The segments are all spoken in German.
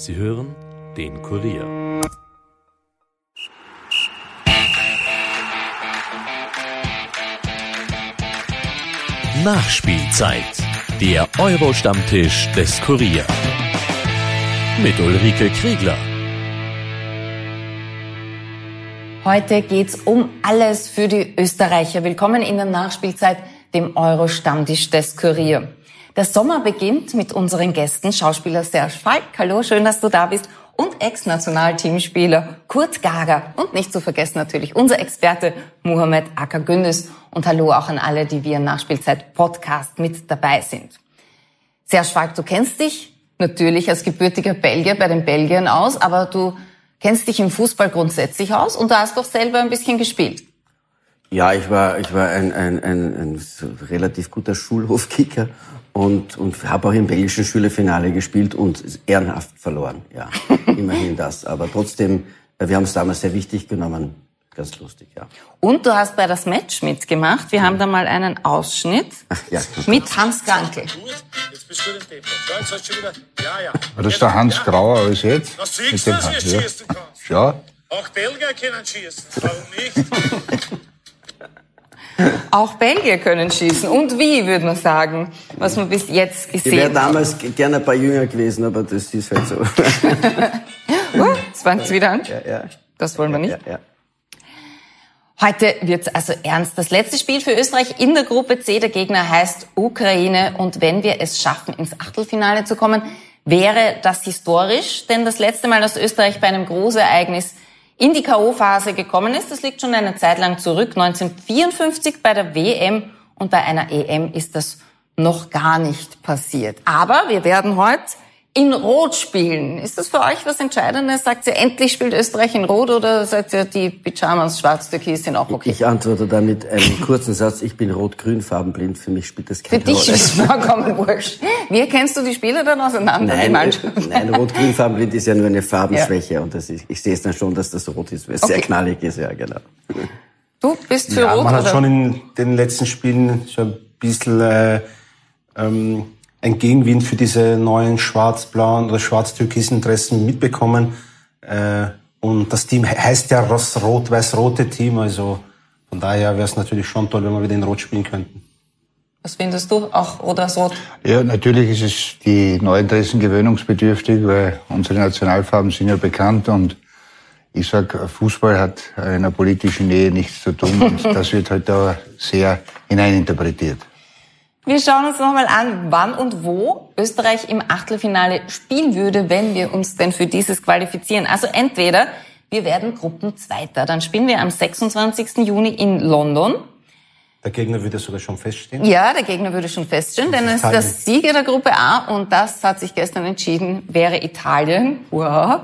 Sie hören den Kurier. Nachspielzeit. Der Euro-Stammtisch des Kurier. Mit Ulrike Kriegler. Heute geht's um alles für die Österreicher. Willkommen in der Nachspielzeit, dem Euro-Stammtisch des Kurier. Der Sommer beginnt mit unseren Gästen, Schauspieler Serge Falk. Hallo, schön, dass du da bist. Und Ex-Nationalteamspieler Kurt Gager. Und nicht zu vergessen natürlich unser Experte Mohamed Acker Gündüz. Und hallo auch an alle, die wir Nachspielzeit Podcast mit dabei sind. Serge Falk, du kennst dich natürlich als gebürtiger Belgier bei den Belgiern aus, aber du kennst dich im Fußball grundsätzlich aus und du hast doch selber ein bisschen gespielt. Ja, ich war, ich war ein, ein, ein, ein relativ guter Schulhofkicker und, und habe auch im belgischen Schülerfinale gespielt und ehrenhaft verloren. Ja, immerhin das. Aber trotzdem, wir haben es damals sehr wichtig genommen. Ganz lustig, ja. Und du hast bei das Match mitgemacht. Wir haben da mal einen Ausschnitt Ach, ja. mit Hans Krankel. Jetzt bist du den Tempo. Ja, jetzt hast du schon wieder. Ja, ja. Das ist der Hans Grauer als jetzt. Was siehst Mit du, dem dass du ja. schießen kannst? Ja, Auch Belgier können schießen. Warum nicht? Auch Belgier können schießen. Und wie, würde man sagen, was man bis jetzt Ich wäre gesehen hat. damals gerne ein paar jünger gewesen, aber das ist halt so. Uh, jetzt fangt's wieder an. ja, ja. Das wollen wir nicht. Ja, ja. Heute wird's also ernst. Das letzte Spiel für Österreich in der Gruppe C. Der Gegner heißt Ukraine. Und wenn wir es schaffen, ins Achtelfinale zu kommen, wäre das historisch. Denn das letzte Mal, dass Österreich bei einem Großereignis in die K.O.-Phase gekommen ist, das liegt schon eine Zeit lang zurück. 1954 bei der WM und bei einer EM ist das noch gar nicht passiert. Aber wir werden heute in Rot spielen. Ist das für euch was Entscheidendes? Sagt ihr, endlich spielt Österreich in Rot oder sagt ihr, die Pyjamas schwarz-türkis sind auch okay? Ich antworte da mit einem kurzen Satz. Ich bin rot-grün farbenblind. Für mich spielt das Für keine dich Rolle. ist vollkommen wurscht. Wie erkennst du die Spieler dann auseinander, die Nein, Mannschaft? nein, rot-grün farbenblind ist ja nur eine Farbenschwäche. Und das ist, ich sehe es dann schon, dass das rot ist, weil es sehr Okay. knallig ist. Ja, genau. Du bist für ja Rot man hat oder? schon in den letzten Spielen so ein bisschen äh, ähm, ein Gegenwind für diese neuen schwarz-blauen oder schwarz-türkisen Dressen mitbekommen. Äh, und das Team he- heißt ja das rot-weiß-rote Team, also von daher wäre es natürlich schon toll, wenn wir wieder in Rot spielen könnten. Was findest du? Auch Rot als Rot? Ja, natürlich ist es die neuen Dressen gewöhnungsbedürftig, weil unsere Nationalfarben sind ja bekannt und ich sag, Fußball hat in einer politischen Nähe nichts zu tun und das wird halt da sehr hineininterpretiert. Wir schauen uns nochmal an, wann und wo Österreich im Achtelfinale spielen würde, wenn wir uns denn für dieses qualifizieren. Also entweder wir werden Gruppenzweiter, dann spielen wir am 26. Juni in London. Der Gegner würde sogar schon feststehen. Ja, der Gegner würde schon feststehen, denn es ist das Sieger der Gruppe A und das hat sich gestern entschieden, wäre Italien. Wow.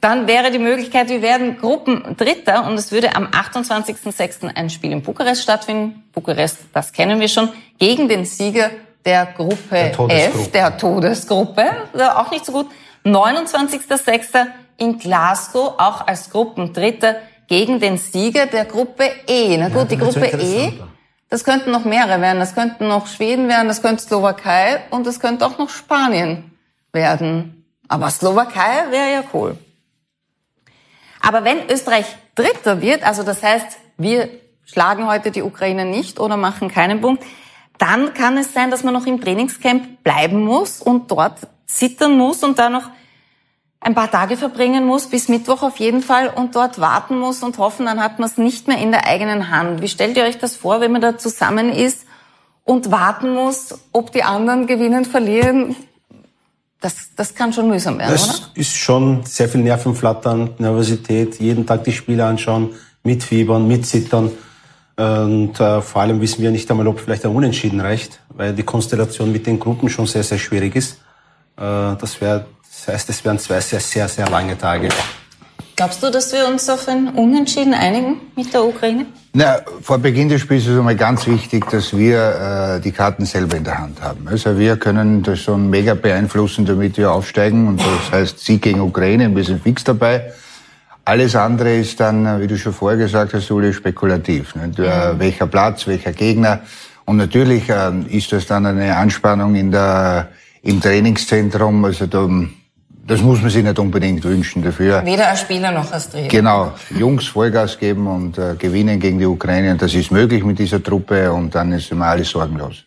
Dann wäre die Möglichkeit, wir werden Gruppendritter und es würde am 28.06. ein Spiel in Bukarest stattfinden. Bukarest, das kennen wir schon, gegen den Sieger der Gruppe Der. F, der Todesgruppe, Ja, auch nicht so gut. 29.06. in Glasgow, auch als Gruppendritter gegen den Sieger der Gruppe E. Na gut, die das ist Gruppe E, ja. das könnten noch mehrere werden. Das könnten noch Schweden werden, das könnte Slowakei und das könnte auch noch Spanien werden. Aber Slowakei wäre ja cool. Aber wenn Österreich Dritter wird, also das heißt, wir schlagen heute die Ukraine nicht oder machen keinen Punkt, dann kann es sein, dass man noch im Trainingscamp bleiben muss und dort zittern muss und da noch ein paar Tage verbringen muss, bis Mittwoch auf jeden Fall, und dort warten muss und hoffen, dann hat man es nicht mehr in der eigenen Hand. Wie stellt ihr euch das vor, wenn man da zusammen ist und warten muss, ob die anderen gewinnen, verlieren? Das, das kann schon mühsam werden, oder? Das ist schon sehr viel Nervenflattern, Nervosität, jeden Tag die Spiele anschauen, mitfiebern, mitzittern. Und äh, vor allem wissen wir nicht einmal, ob vielleicht ein Unentschieden reicht, weil die Konstellation mit den Gruppen schon sehr, sehr schwierig ist. Äh, das, wär, das heißt, es wären zwei sehr, sehr, sehr lange Tage. Glaubst du, dass wir uns auf ein Unentschieden einigen mit der Ukraine? Na, vor Beginn des Spiels ist es einmal ganz wichtig, dass wir äh, die Karten selber in der Hand haben. Also wir können das schon mega beeinflussen, damit wir aufsteigen. Und das heißt Sieg gegen Ukraine, wir sind fix dabei. Alles andere ist dann, äh, wie du schon vorher gesagt hast, Uli, spekulativ. Nicht? Äh, Welcher Platz, welcher Gegner. Und natürlich ähm, ist das dann eine Anspannung in der, im Trainingszentrum. Also da das muss man sich nicht unbedingt wünschen dafür. Weder als Spieler noch als Trainer. Genau, Jungs Vollgas geben und äh, gewinnen gegen die Ukraine. Das ist möglich mit dieser Truppe und dann ist immer alles sorgenlos.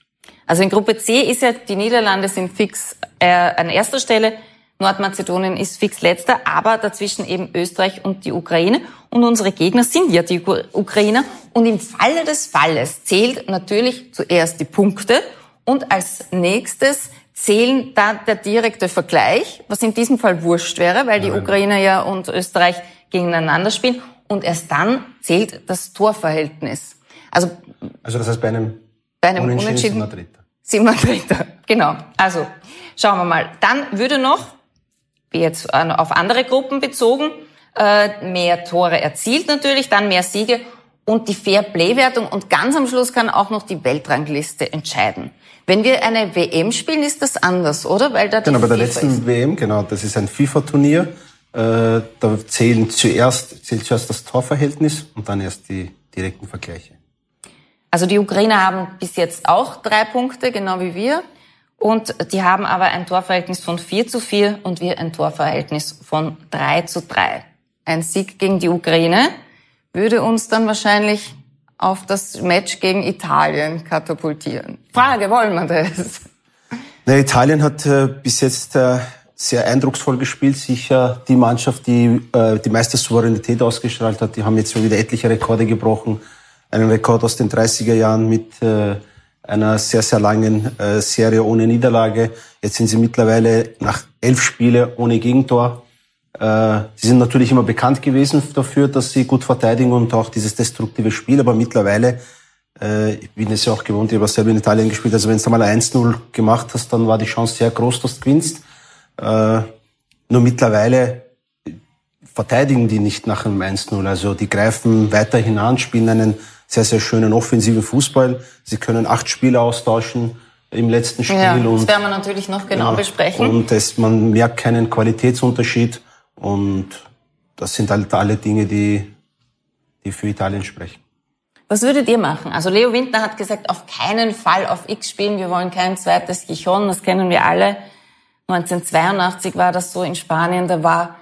Also in Gruppe C ist ja, die Niederlande sind fix äh, an erster Stelle, Nordmazedonien ist fix letzter, aber dazwischen eben Österreich und die Ukraine. Und unsere Gegner sind ja die Ukrainer. Und im Falle des Falles zählt natürlich zuerst die Punkte und als nächstes zählen dann der direkte Vergleich, was in diesem Fall wurscht wäre, weil die Nein. Ukrainer ja und Österreich gegeneinander spielen. Und erst dann zählt das Torverhältnis. Also, also das heißt bei einem, bei einem Unentschieden, Unentschieden sind wir Dritter. Sind wir Dritter, genau. Also schauen wir mal. Dann würde noch, wie jetzt auf andere Gruppen bezogen, äh, mehr Tore erzielt natürlich, dann mehr Siege und die Fair-Play-Wertung und ganz am Schluss kann auch noch die Weltrangliste entscheiden. Wenn wir eine WM spielen, ist das anders, oder? Weil da genau, bei der FIFA letzten ist. WM, genau, das ist ein FIFA-Turnier. Äh, da zählen zuerst, zählt zuerst das Torverhältnis und dann erst die direkten Vergleiche. Also die Ukrainer haben bis jetzt auch drei Punkte, genau wie wir. Und die haben aber ein Torverhältnis von 4 zu 4 und wir ein Torverhältnis von 3 zu 3. Ein Sieg gegen die Ukraine würde uns dann wahrscheinlich auf das Match gegen Italien katapultieren. Frage, wollen wir das? Na, Italien hat äh, bis jetzt äh, sehr eindrucksvoll gespielt. Sicher die Mannschaft, die äh, die meiste Souveränität ausgestrahlt hat. Die haben jetzt schon wieder etliche Rekorde gebrochen. Einen Rekord aus den 30er Jahren mit äh, einer sehr, sehr langen äh, Serie ohne Niederlage. Jetzt sind sie mittlerweile nach elf Spiele ohne Gegentor sie sind natürlich immer bekannt gewesen dafür, dass sie gut verteidigen und auch dieses destruktive Spiel, aber mittlerweile, äh, ich bin es ja auch gewohnt, ich habe selber in Italien gespielt, also wenn du mal 1-0 gemacht hast, dann war die Chance sehr groß, dass du gewinnst. Äh, nur mittlerweile verteidigen die nicht nach einem 1-0, also die greifen weiterhin an, spielen einen sehr, sehr schönen offensiven Fußball. Sie können acht Spiele austauschen im letzten Spiel. Ja, das werden wir natürlich noch genau ja, besprechen. Und es, man merkt keinen Qualitätsunterschied. Und das sind halt alle Dinge, die, die für Italien sprechen. Was würdet ihr machen? Also Leo Windner hat gesagt, auf keinen Fall auf X spielen, wir wollen kein zweites Gijon, das kennen wir alle. 1982 war das so in Spanien, da war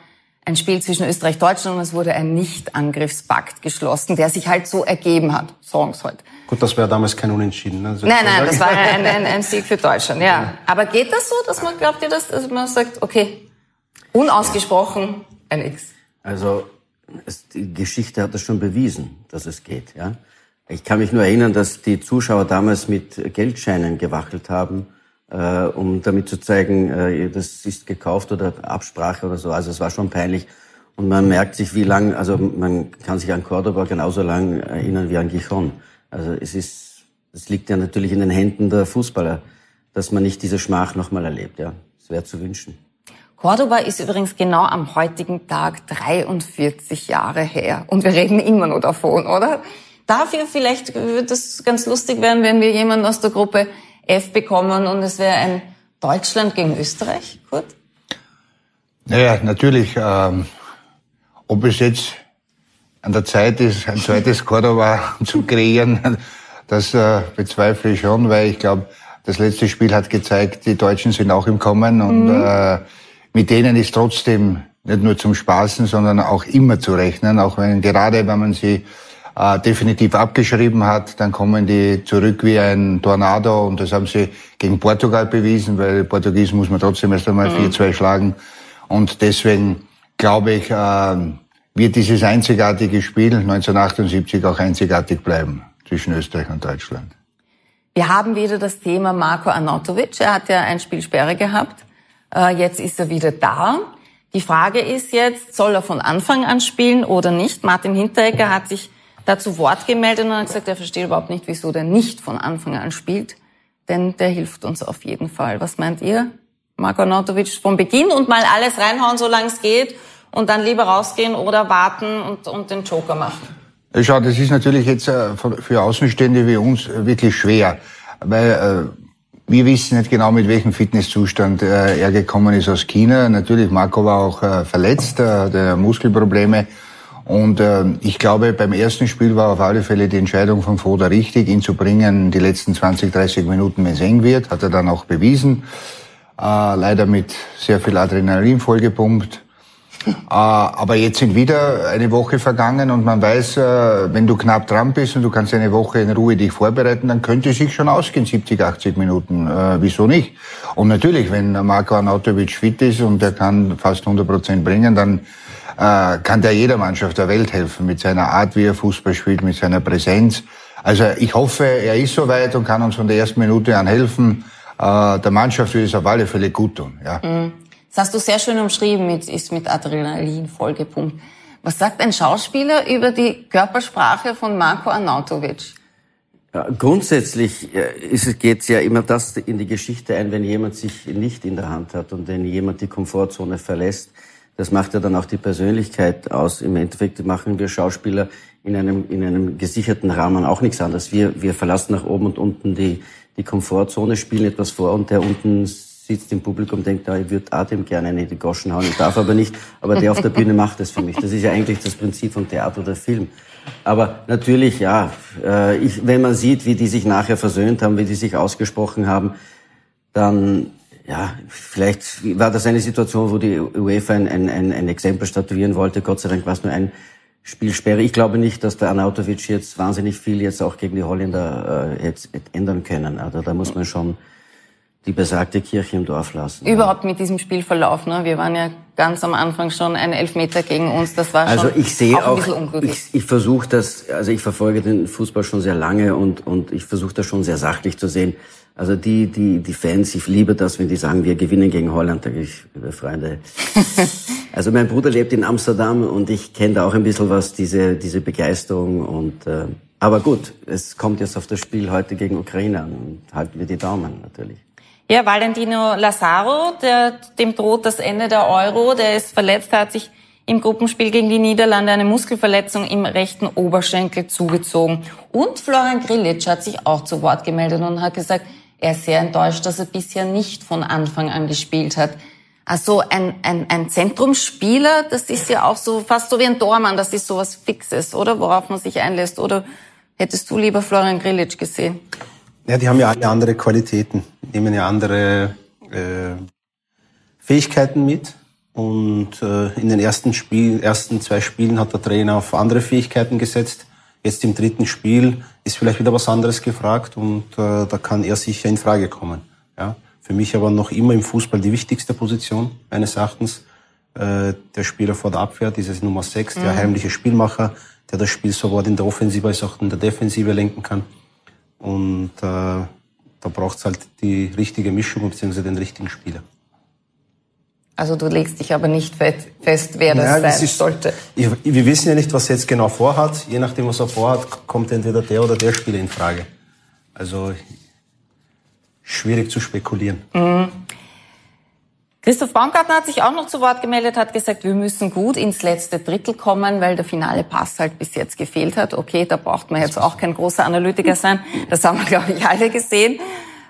ein Spiel zwischen Österreich und Deutschland und es wurde ein Nicht-Angriffspakt geschlossen, der sich halt so ergeben hat. Sagen heute. Gut, das wäre damals kein Unentschieden. Ne? Also nein, nein, das war ein, ein, ein Sieg für Deutschland, ja. Aber geht das so, dass man, glaubt ihr das, dass man sagt, okay, Unausgesprochen ein X. Also es, die Geschichte hat das schon bewiesen, dass es geht. Ja? Ich kann mich nur erinnern, dass die Zuschauer damals mit Geldscheinen gewackelt haben, äh, um damit zu zeigen, äh, das ist gekauft oder Absprache oder so. Also es war schon peinlich. Und man merkt sich, wie lang, also man kann sich an Cordoba genauso lang erinnern wie an Gijon. Also es ist, es liegt ja natürlich in den Händen der Fußballer, dass man nicht diese Schmach nochmal erlebt. Ja, es wäre zu wünschen. Cordoba ist übrigens genau am heutigen Tag 43 Jahre her. Und wir reden immer nur davon, oder? Dafür vielleicht würde es ganz lustig werden, wenn wir jemanden aus der Gruppe F bekommen und es wäre ein Deutschland gegen Österreich, Kurt? Naja, natürlich. Ähm, ob es jetzt an der Zeit ist, ein zweites Cordoba zu kreieren, das äh, bezweifle ich schon, weil ich glaube, das letzte Spiel hat gezeigt, die Deutschen sind auch im Kommen und mhm. äh, mit denen ist trotzdem nicht nur zum Spaßen, sondern auch immer zu rechnen, auch wenn gerade wenn man sie äh, definitiv abgeschrieben hat, dann kommen die zurück wie ein Tornado und das haben sie gegen Portugal bewiesen, weil Portugiesen muss man trotzdem erst einmal mhm. 4-2 schlagen und deswegen glaube ich, äh, wird dieses einzigartige Spiel 1978 auch einzigartig bleiben zwischen Österreich und Deutschland. Wir haben wieder das Thema Marco Arnautovic. Er hat ja ein Spiel Sperre gehabt. Äh, jetzt ist er wieder da. Die Frage ist jetzt, soll er von Anfang an spielen oder nicht? Martin Hinteregger hat sich dazu Wort gemeldet und hat gesagt, er versteht überhaupt nicht, wieso der nicht von Anfang an spielt. Denn der hilft uns auf jeden Fall. Was meint ihr? Marko Arnautovic von Beginn und mal alles reinhauen, solange es geht und dann lieber rausgehen oder warten und, und den Joker machen? Schau, das ist natürlich jetzt äh, für Außenstehende wie uns wirklich schwer, weil äh, wir wissen nicht genau, mit welchem Fitnesszustand äh, er gekommen ist aus China. Natürlich, Marco war auch äh, verletzt, äh, der Muskelprobleme. Und äh, ich glaube, beim ersten Spiel war auf alle Fälle die Entscheidung von Foda richtig, ihn zu bringen, die letzten 20, 30 Minuten, wenn es eng wird, hat er dann auch bewiesen. äh, leider mit sehr viel Adrenalin vollgepumpt. Äh, aber jetzt sind wieder eine Woche vergangen und man weiß, äh, wenn du knapp dran bist und du kannst eine Woche in Ruhe dich vorbereiten, dann könnte sich schon ausgehen, 70, 80 Minuten. Äh, wieso nicht? Und natürlich, wenn Marko Arnautovic fit ist und er kann fast 100 Prozent bringen, dann äh, kann der jeder Mannschaft der Welt helfen mit seiner Art, wie er Fußball spielt, mit seiner Präsenz. Also ich hoffe, er ist soweit und kann uns von der ersten Minute an helfen. Der Mannschaft wird es auf alle Fälle gut tun. Ja. Mhm. Das hast du sehr schön umschrieben, mit, ist mit Adrenalin vollgepumpt. Was sagt ein Schauspieler über die Körpersprache von Marko Arnautovic? Ja, grundsätzlich geht es ja immer das in die Geschichte ein, wenn jemand sich nicht in der Hand hat und wenn jemand die Komfortzone verlässt. Das macht ja dann auch die Persönlichkeit aus. Im Endeffekt machen wir Schauspieler in einem, in einem gesicherten Rahmen auch nichts anderes. Wir, wir verlassen nach oben und unten die, die Komfortzone, spielen etwas vor und der unten sitzt im Publikum, denkt, da, ich würde Atem gerne in die Goschen hauen, ich darf aber nicht, aber der auf der Bühne macht das für mich. Das ist ja eigentlich das Prinzip von Theater oder Film. Aber natürlich, ja, äh, ich, wenn man sieht, wie die sich nachher versöhnt haben, wie die sich ausgesprochen haben, dann, ja, vielleicht war das eine Situation, wo die UEFA ein, ein, ein, ein Exempel statuieren wollte. Gott sei Dank war es nur ein Spielsperre. Ich glaube nicht, dass der Arnautovic jetzt wahnsinnig viel jetzt auch gegen die Holländer äh, jetzt ändern können. Also da muss man schon die besagte Kirche im Dorf lassen. Überhaupt mit diesem Spielverlauf, ne? Wir waren ja ganz am Anfang schon ein Elfmeter gegen uns. Das war also schon ich sehe auch, ein bisschen unglücklich. ich, ich versuche das, also ich verfolge den Fußball schon sehr lange und und ich versuche das schon sehr sachlich zu sehen. Also die die die Fans, ich liebe das, wenn die sagen, wir gewinnen gegen Holland, da ich, liebe Freunde. also mein Bruder lebt in Amsterdam und ich kenne da auch ein bisschen was diese diese Begeisterung und äh, aber gut, es kommt jetzt auf das Spiel heute gegen Ukraine an und halten wir die Daumen natürlich. Ja, Valentino Lazaro, der, dem droht das Ende der Euro. Der ist verletzt, hat sich im Gruppenspiel gegen die Niederlande eine Muskelverletzung im rechten Oberschenkel zugezogen. Und Florian Grillitsch hat sich auch zu Wort gemeldet und hat gesagt, er ist sehr enttäuscht, dass er bisher nicht von Anfang an gespielt hat. Also ein, ein, ein Zentrumsspieler, das ist ja auch so fast so wie ein Tormann, das ist sowas Fixes, oder? Worauf man sich einlässt. Oder hättest du lieber Florian Grillitsch gesehen? Ja, die haben ja alle andere Qualitäten, nehmen ja andere äh, Fähigkeiten mit. Und äh, in den ersten, Spiel, ersten zwei Spielen hat der Trainer auf andere Fähigkeiten gesetzt. Jetzt im dritten Spiel ist vielleicht wieder was anderes gefragt und äh, da kann er sicher in Frage kommen. Ja? Für mich aber noch immer im Fußball die wichtigste Position meines Erachtens. Äh, der Spieler vor der Abwehr, dieses Nummer 6, der heimliche Spielmacher, der das Spiel sowohl in der Offensive als auch in der Defensive lenken kann. Und äh, da braucht es halt die richtige Mischung bzw. den richtigen Spieler. Also du legst dich aber nicht fest, wer das Ja, sein das ist- sollte. Ich, wir wissen ja nicht, was er jetzt genau vorhat. Je nachdem, was er vorhat, kommt entweder der oder der Spieler in Frage. Also schwierig zu spekulieren. Christoph Baumgartner hat sich auch noch zu Wort gemeldet, hat gesagt, wir müssen gut ins letzte Drittel kommen, weil der finale Pass halt bis jetzt gefehlt hat. Okay, da braucht man jetzt auch kein großer Analytiker sein. Das haben wir, glaube ich, alle gesehen.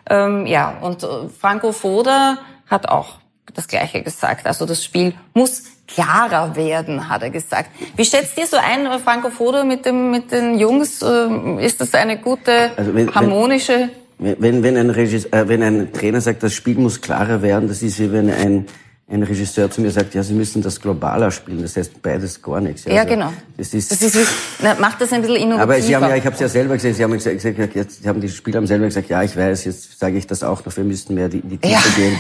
Ähm, ja, und äh, Franco Foda hat auch das Gleiche gesagt. Also das Spiel muss klarer werden, hat er gesagt. Wie schätzt ihr so ein, äh, Franco Foda mit, dem, mit den Jungs? Ähm, Ist das eine gute, Also wenn- wenn- harmonische... Wenn, wenn, ein Regis, äh, wenn ein Trainer sagt, das Spiel muss klarer werden, das ist wie wenn ein, ein Regisseur zu mir sagt, ja, Sie müssen das globaler spielen. Das heißt beides gar nichts. Ja, Also, genau. Das ist, Das ist, na, macht das ein bisschen innovativer. aber Sie haben ja, ich habe es ja selber gesehen, Sie haben gesagt, jetzt, Sie haben die Spieler haben selber gesagt, ja, ich weiß, jetzt sage ich das auch noch, wir müssten mehr in die Tiefe Ja. gehen.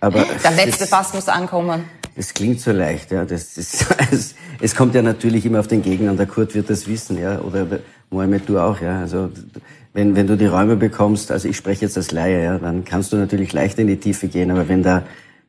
Aber Der letzte das, Fass muss ankommen. das klingt so leicht, ja. Das ist, es, es kommt ja natürlich immer auf den Gegner an. Der Kurt wird das wissen, ja. Oder der Mohamed, du auch, ja. Also wenn, wenn du die Räume bekommst, also ich spreche jetzt als Laie, ja, dann kannst du natürlich leicht in die Tiefe gehen, aber wenn da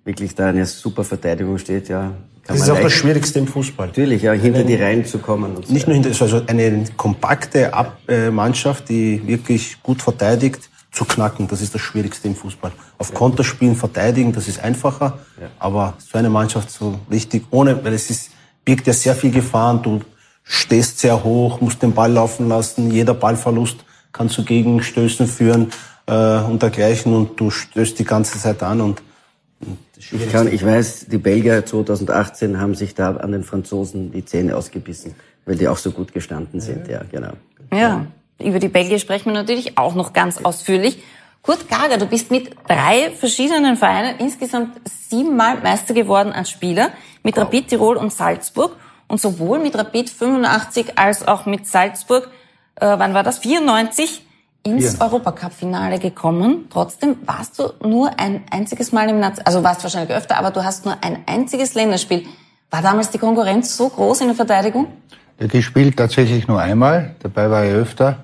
wirklich da eine super Verteidigung steht, ja, kann Das ist man auch das Schwierigste im Fußball. natürlich, ja, hinter die Reihen zu kommen. Und so. Nicht nur hinter, also eine kompakte Ab äh, Mannschaft, die wirklich gut verteidigt, zu knacken. Das ist das Schwierigste im Fußball. Auf Konterspielen verteidigen, das ist einfacher. Aber so eine Mannschaft so richtig ohne, weil es ist, birgt ja sehr viel Gefahren. Du stehst sehr hoch, musst den Ball laufen lassen. Jeder Ballverlust kann zu Gegenstößen führen äh, und dergleichen. Und du stößt die ganze Zeit an und, und das Ich, kann, ich weiß, die Belgier 2018 haben sich da an den Franzosen die Zähne ausgebissen, weil die auch so gut gestanden sind, ja, genau. Ja, über die Belgier sprechen wir natürlich auch noch ganz ausführlich. Kurt Gager, du bist mit drei verschiedenen Vereinen insgesamt siebenmal Meister geworden als Spieler, mit Rapid Tirol und Salzburg. Und sowohl mit Rapid 85 als auch mit Salzburg, äh, wann war das? 94 ins Ja. Europacup-Finale gekommen. Trotzdem warst du nur ein einziges Mal im Nation, also warst wahrscheinlich öfter, aber du hast nur ein einziges Länderspiel. War damals die Konkurrenz so groß in der Verteidigung? Ja, gespielt tatsächlich nur einmal, dabei war ich öfter.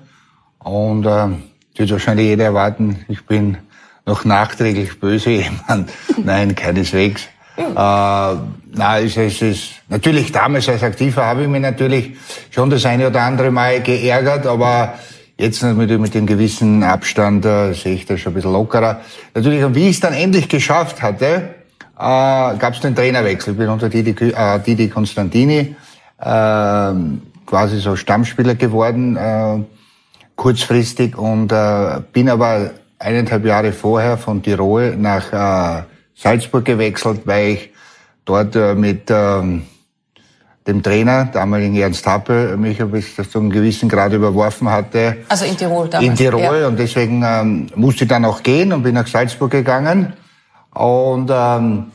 Und das wird wahrscheinlich jeder erwarten, ich bin noch nachträglich böse jemand. Nein, keineswegs. Äh, na, es, es ist natürlich damals als Aktiver habe ich mich natürlich schon das eine oder andere Mal geärgert, aber jetzt mit, mit dem gewissen Abstand äh, sehe ich das schon ein bisschen lockerer. Natürlich, und wie ich es dann endlich geschafft hatte, äh, gab es den Trainerwechsel. Ich bin unter Didi, äh, Didi Constantini äh, quasi so Stammspieler geworden, äh, kurzfristig und äh, bin aber eineinhalb Jahre vorher von Tirol nach äh, Salzburg gewechselt, weil ich dort äh, mit ähm, dem Trainer, damaligen Ernst Happel, mich bis zu einem gewissen Grad überworfen hatte. Also in Tirol damals. In Tirol Ja. und deswegen ähm, musste ich dann auch gehen und bin nach Salzburg gegangen. Und, ähm,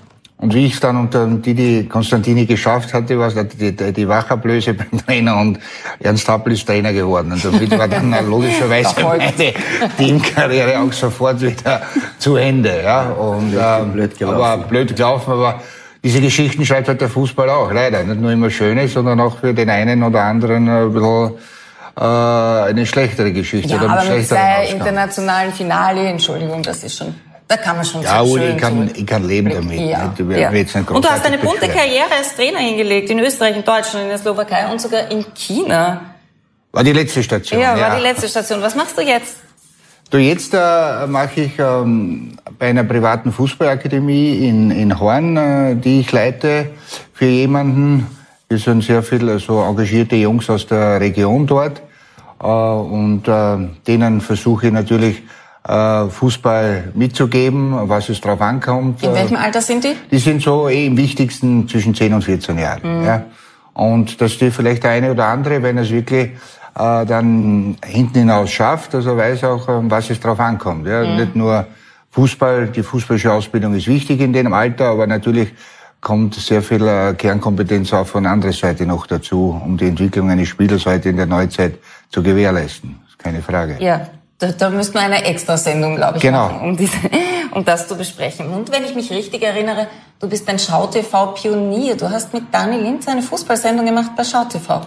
und wie ich es dann unter Didi Konstantini geschafft hatte, war es die, die, die Wachablöse beim Trainer und Ernst Happel ist Trainer geworden. Und damit war dann logischerweise meine Teamkarriere auch sofort wieder zu Ende. Ja. Und, ähm, blöd gelaufen. Aber blöd gelaufen, aber diese Geschichten schreibt halt der Fußball auch, leider. Nicht nur immer schöne, sondern auch für den einen oder anderen ein bisschen äh, eine schlechtere Geschichte Ja, oder aber mit zwei Ausgang. internationalen Finale, Entschuldigung, das ist schon, da kann man schon Ja, schön ich kann, ich kann leben damit. Ja, will ja. jetzt nicht Und du hast eine bunte beschweren. Karriere als Trainer hingelegt, in Österreich, in Deutschland, in der Slowakei und sogar in China. War die letzte Station. Ja, war die letzte Station. Was machst du jetzt? Du, jetzt äh, mache ich ähm, bei einer privaten Fußballakademie in, in Horn, äh, die ich leite, für jemanden. Wir sind sehr viele so engagierte Jungs aus der Region dort. Äh, und äh, denen versuche ich natürlich äh, Fußball mitzugeben, was es drauf ankommt. In Äh, welchem Alter sind die? die sind so eh im wichtigsten zwischen 10 und 14 Jahren. Ja. Und dass die vielleicht der eine oder andere, wenn er es wirklich äh, dann hinten hinaus schafft, dass er weiß auch, ähm, was es drauf ankommt. Ja. Nicht nur Fußball, die fußballische Ausbildung ist wichtig in dem Alter, aber natürlich kommt sehr viel äh, Kernkompetenz auch von anderer Seite noch dazu, um die Entwicklung eines Spielers heute in der Neuzeit zu gewährleisten. Ist keine Frage. Ja, da, da müssten wir eine Extrasendung, glaube ich, Genau. machen, um, diese, um das zu besprechen. Und wenn ich mich richtig erinnere, du bist ein Schau-TV-Pionier. Du hast mit Dani Linz eine Fußballsendung gemacht bei Schau-TV.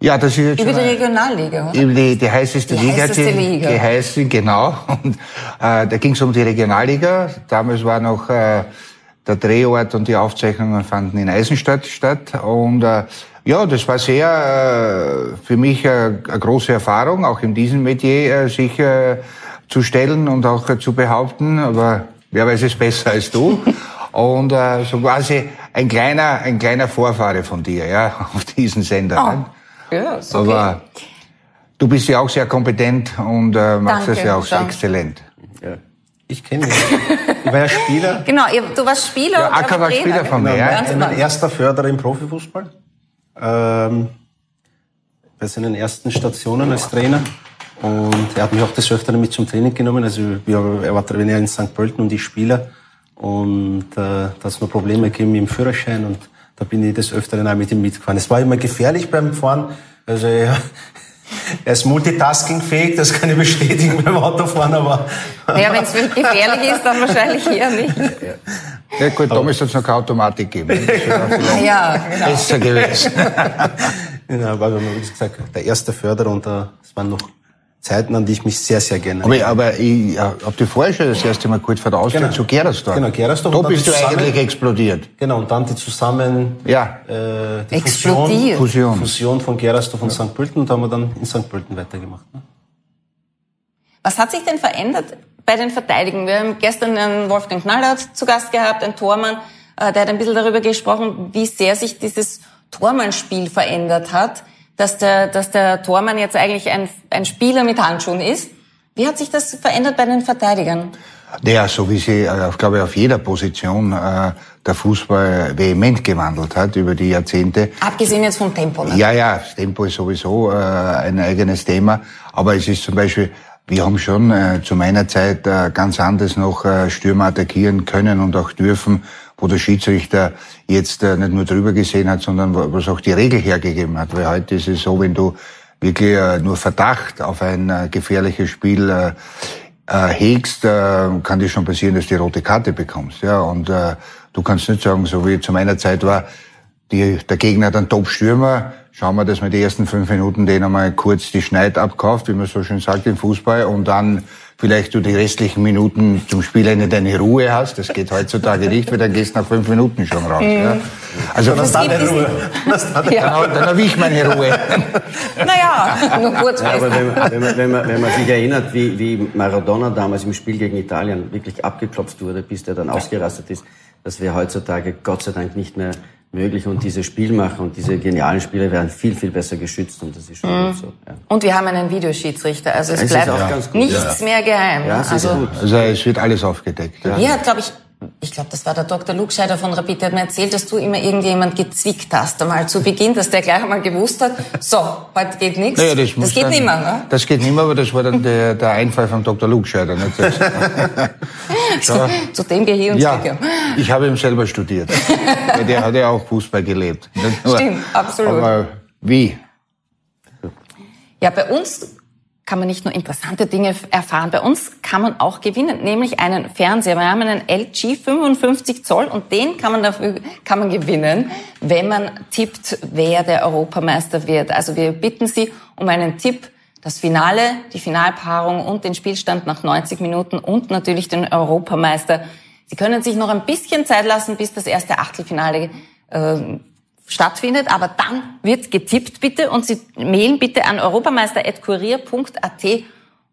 Ja, das ist jetzt Über die Regionalliga, oder? Eben die, die heißeste Die Liga, heißeste die Liga. geheißen, genau. Und äh, da ging es um die Regionalliga. Damals war noch äh, der Drehort und die Aufzeichnungen fanden in Eisenstadt statt. Und äh, ja, das war sehr äh, für mich äh, eine große Erfahrung, auch in diesem Metier äh, sich äh, zu stellen und auch äh, zu behaupten. Aber wer weiß es besser als du? Und äh, so quasi ein kleiner, ein kleiner Vorfahre von dir, ja, auf diesen Sender. ne? Ja, ist okay. Aber du bist ja auch sehr kompetent und äh, machst Danke, das ja auch Jean. exzellent. Ja. Ich kenne ihn. Ich war ja Spieler. Genau, du warst Spieler Ja, und Acker war Spieler von mir, ja. Ganz Mein genau. erster Förderer im Profifußball. Ähm, bei seinen ersten Stationen als Trainer. Und er hat mich auch des Öfteren mit zum Training genommen. Also er war Trainer in St. Pölten und ich Spieler. Und äh, da hat es nur Probleme gegeben mit dem Führerschein. Und da bin ich des Öfteren auch mit ihm mitgefahren. Es war immer gefährlich beim Fahren. Also er, er ist multitaskingfähig, das kann ich bestätigen beim Autofahren. Aber Ja, wenn es gefährlich ist, dann wahrscheinlich eher nicht. Ja gut, damals hat es noch keine Automatik gegeben. Das vielleicht Ah, ja, genau. besser gewesen. Ja, aber wie gesagt, der erste Förderer und äh, es waren noch Zeiten, an die ich mich sehr, sehr gerne Aber, aber ich ja, hab dich vorher schon das erste Mal kurz vor der Auszeit Genau. zu Gerersdorf. Genau, Gerersdorf Da bist du zusammen- eigentlich explodiert. Genau, und dann die zusammen Ja. äh, die Explodiert. Fusion. Fusion, Fusion von Gerersdorf und St. Pölten und da haben wir dann in St. Pölten weitergemacht. Ne? Was hat sich denn verändert bei den Verteidigungen? Wir haben gestern einen Wolfgang Knallert zu Gast gehabt, ein Tormann, äh, der hat ein bisschen darüber gesprochen, wie sehr sich dieses Tormannspiel verändert hat, dass der, dass der Tormann jetzt eigentlich ein, ein Spieler mit Handschuhen ist. Wie hat sich das verändert bei den Verteidigern? Der, so wie sie, äh, glaube ich, auf jeder Position äh, der Fußball vehement gewandelt hat über die Jahrzehnte. Abgesehen jetzt vom Tempo. Ne? Ja, ja, das Tempo ist sowieso äh, ein eigenes Thema. Aber es ist zum Beispiel wir haben schon äh, zu meiner Zeit äh, ganz anders noch äh, Stürmer attackieren können und auch dürfen, wo der Schiedsrichter jetzt äh, nicht nur drüber gesehen hat, sondern was auch die Regel hergegeben hat. Weil heute ist es so, wenn du wirklich äh, nur Verdacht auf ein äh, gefährliches Spiel hegst, kann dir schon passieren, dass du die rote Karte bekommst. Ja, und du kannst nicht sagen, so wie zu meiner Zeit war, die, der Gegner einen Top-Stürmer, schauen wir, dass man die ersten fünf Minuten den einmal kurz die Schneid abkauft, wie man so schön sagt im Fußball, und dann vielleicht du die restlichen Minuten zum Spielende deine Ruhe hast. Das geht heutzutage nicht, weil dann gehst du nach fünf Minuten schon raus. Ja. Also Was dann eine Ruhe? Was dann dann, dann habe ich meine Ruhe. Naja, nur kurz. Ja, aber wenn, man- wenn, man, wenn, man, wenn man sich erinnert, wie, wie Maradona damals im Spiel gegen Italien wirklich abgeklopft wurde, bis der dann ausgerastet ist, das wäre heutzutage Gott sei Dank nicht mehr möglich. Und diese Spielmacher und diese genialen Spiele wären viel, viel besser geschützt. Und das ist schon gut so. Ja. Und wir haben einen Videoschiedsrichter, also es ist bleibt auch ganz gut, nichts mehr geheim. Ja, es ist also, gut. Also es wird alles aufgedeckt. Ja. Hier hat, glaube ich, ich glaube, das war der Dr. Lugscheider von Rapid, der hat mir erzählt, dass du immer irgendjemand gezwickt hast, einmal zu Beginn, dass der gleich einmal gewusst hat, so, heute geht nichts. Naja, das, das geht dann, nicht mehr, ne? Das geht nicht mehr, aber das war dann der, der Einfall von Dr. Lugscheider. Nicht? Das, Zu, dem gehe ich und ja, zurück. ich habe ihm selber studiert. Der hat ja auch Fußball gelebt. Nur- Stimmt, absolut. Aber wie? Ja, bei uns kann man nicht nur interessante Dinge erfahren, bei uns kann man auch gewinnen, nämlich einen Fernseher. Wir haben einen LG 55 Zoll und den kann man dafür kann man gewinnen, wenn man tippt, wer der Europameister wird. Also wir bitten Sie um einen Tipp, das Finale, die Finalpaarung und den Spielstand nach 90 Minuten und natürlich den Europameister. Sie können sich noch ein bisschen Zeit lassen, bis das erste Achtelfinale äh, stattfindet, aber dann wird getippt bitte und Sie mailen bitte an europameister.kurier.at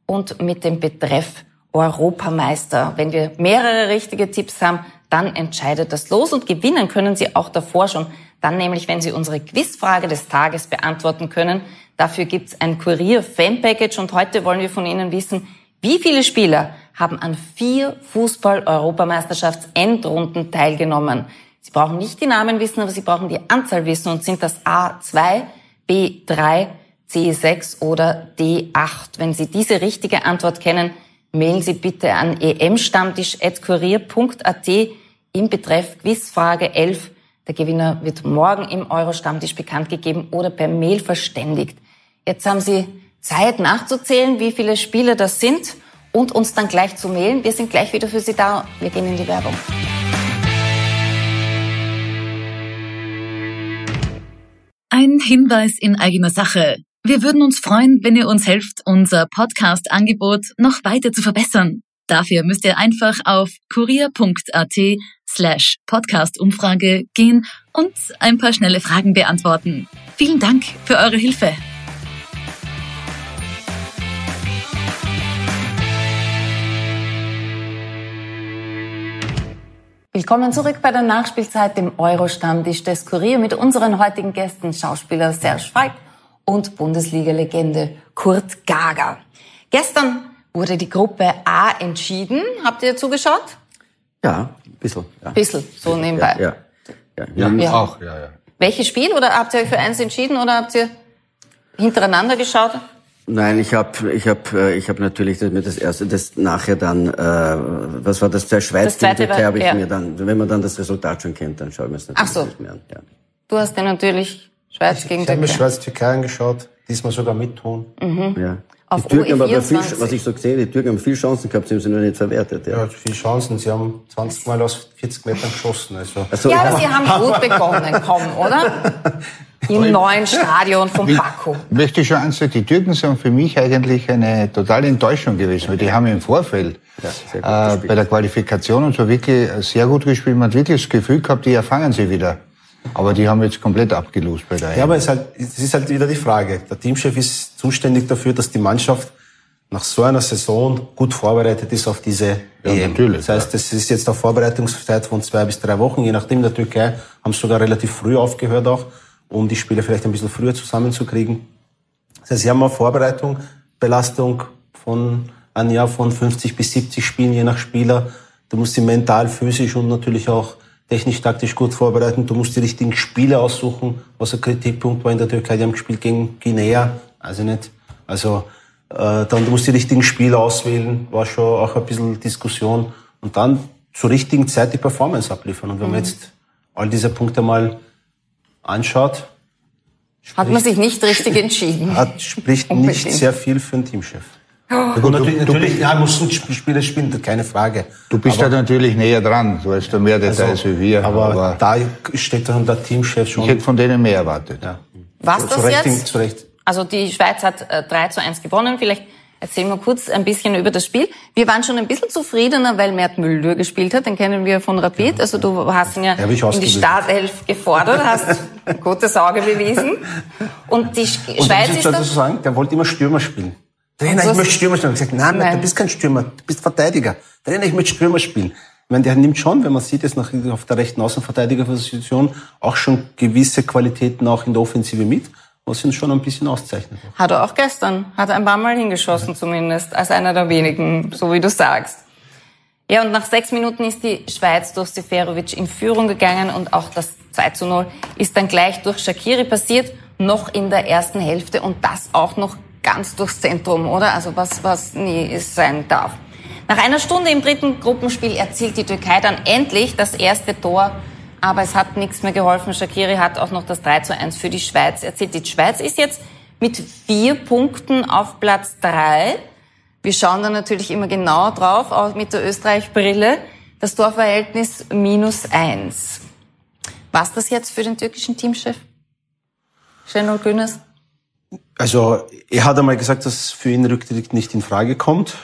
und mit dem Betreff Europameister. Wenn wir mehrere richtige Tipps haben, dann entscheidet das los und gewinnen können Sie auch davor schon. Dann nämlich, wenn Sie unsere Quizfrage des Tages beantworten können. Dafür gibt's ein Kurier-Fan-Package und heute wollen wir von Ihnen wissen, wie viele Spieler haben an vier Fußball-Europameisterschafts-Endrunden teilgenommen? Sie brauchen nicht die Namen wissen, aber Sie brauchen die Anzahl wissen und sind das A2, B3, C6 oder D8. Wenn Sie diese richtige Antwort kennen, mailen Sie bitte an emstammtisch.kurier.at im Betreff Quizfrage 11. Der Gewinner wird morgen im Euro-Stammtisch bekannt gegeben oder per Mail verständigt. Jetzt haben Sie Zeit nachzuzählen, wie viele Spiele das sind und uns dann gleich zu mailen. Wir sind gleich wieder für Sie da. Wir gehen in die Werbung. Ein Hinweis in eigener Sache. Wir würden uns freuen, wenn ihr uns helft, unser Podcast-Angebot noch weiter zu verbessern. Dafür müsst ihr einfach auf kurier.at slash Podcast-Umfrage gehen und ein paar schnelle Fragen beantworten. Vielen Dank für eure Hilfe. Willkommen zurück bei der Nachspielzeit, dem Euro-Stammtisch des Kurier mit unseren heutigen Gästen, Schauspieler Serge Falk und Bundesliga-Legende Kurt Gager. Gestern wurde die Gruppe A entschieden. Habt ihr zugeschaut? Ja, bisschen. Ja. Bisschen, so nebenbei. Ja, ja. ja. ja. Ja. Auch, ja, ja. Welches Spiel? Oder habt ihr euch für eins entschieden oder habt ihr hintereinander geschaut? Nein, ich habe ich hab, äh, ich hab natürlich das, mir das erste, das nachher dann, äh, was war das, der Schweiz Das zweite Türkei war- habe ich ja. mir dann, wenn man dann das Resultat schon kennt, dann schaue ich mir das Ach so. natürlich nicht mehr an. Ja. Du hast ja natürlich Schweiz gegen Ich habe mir Türkei. Schweiz-Türkei angeschaut, diesmal sogar mit Ton. Ja. Auf die Türken haben aber OE24. viel, was ich so gesehen, die Türken haben viel Chancen gehabt, sie haben sie nur nicht verwertet. Ja. Ja, viele Chancen. Sie haben 20 Mal aus 40 Metern geschossen. Also. Also, Ja, aber sie haben gut begonnen, komm, oder? Im neuen Stadion von Baku. Ich möchte schon eins sagen, die Türken sind für mich eigentlich eine totale Enttäuschung gewesen, weil die haben im Vorfeld gut äh, bei der Qualifikation und so wirklich sehr gut gespielt. Man hat wirklich das Gefühl gehabt, die erfangen sie wieder. Aber die haben jetzt komplett abgelost bei der Ja, aber es ist, halt, es ist halt wieder die Frage. Der Teamchef ist zuständig dafür, dass die Mannschaft nach so einer Saison gut vorbereitet ist auf diese Ja, EM. natürlich, Das heißt, es ist jetzt eine Vorbereitungszeit von zwei bis drei Wochen, je nachdem. In der Türkei haben sie sogar relativ früh aufgehört auch, um die Spiele vielleicht ein bisschen früher zusammenzukriegen. Das heißt, sie haben eine Vorbereitung, Belastung von ein Jahr von 50 bis 70 Spielen, je nach Spieler. Du musst sie mental, physisch und natürlich auch technisch, taktisch gut vorbereiten. Du musst die richtigen Spiele aussuchen, was ein Kritikpunkt war in der Türkei. Die haben gespielt gegen Guinea, also nicht. Also Äh, dann du musst die richtigen Spieler auswählen, war schon auch ein bisschen Diskussion. Und dann zur richtigen Zeit die Performance abliefern. Und wenn man jetzt all diese Punkte mal anschaut, Hat man sich nicht richtig entschieden. hat, spricht nicht sehr viel für einen Teamchef. Ja, gut, natürlich, du, du, natürlich ja, muss ein Sp- Spieler spielen, keine Frage. du bist aber, da natürlich näher dran. Du hast da mehr Details wie wir. aber, aber da steht dann der Teamchef schon. ich hätte von denen mehr erwartet. ja. Was zu, das zu Recht, jetzt? Zu Recht. Also die Schweiz hat äh, 3 zu 1 gewonnen. Vielleicht erzählen wir kurz ein bisschen über das Spiel. Wir waren schon ein bisschen zufriedener, weil Mert Müller gespielt hat. Den kennen wir von Rapid. Also du hast ihn ja Ja, in die. Startelf gefordert, hast ein gutes Auge bewiesen. Und die Sch Und Schweiz ist dazu da, sagen, der wollte immer Stürmer spielen. Trainer, so ich möchte Stürmer spielen. Ich gesagt, nein, nein, du bist kein Stürmer, du bist Verteidiger. Trainer, ich möchte Stürmer spielen. Ich meine, der nimmt schon, wenn man sieht, jetzt noch auf der rechten Außenverteidigerposition auch schon gewisse Qualitäten auch in der Offensive mit, was ihn schon ein bisschen auszeichnet. hat er auch gestern, hat er ein paar Mal hingeschossen zumindest, als einer der wenigen, so wie du sagst. Ja, und nach sechs Minuten ist die Schweiz durch Seferovic in Führung gegangen und auch das 2 zu 0 ist dann gleich durch Shakiri passiert, noch in der ersten Hälfte und das auch noch ganz durchs Zentrum, oder? Also was, was nie sein darf. Nach einer Stunde im dritten Gruppenspiel erzielt die Türkei dann endlich das erste Tor, aber es hat nichts mehr geholfen. Shakiri hat auch noch das 3 zu 1 für die Schweiz erzielt. Die Schweiz ist jetzt mit vier Punkten auf Platz drei. Wir schauen da natürlich immer genau drauf, auch mit der Österreich-Brille. Das Torverhältnis minus eins. Was das jetzt für den türkischen Teamchef? Şenol Güneş? Also, er hat einmal gesagt, dass für ihn Rücktritt nicht in Frage kommt.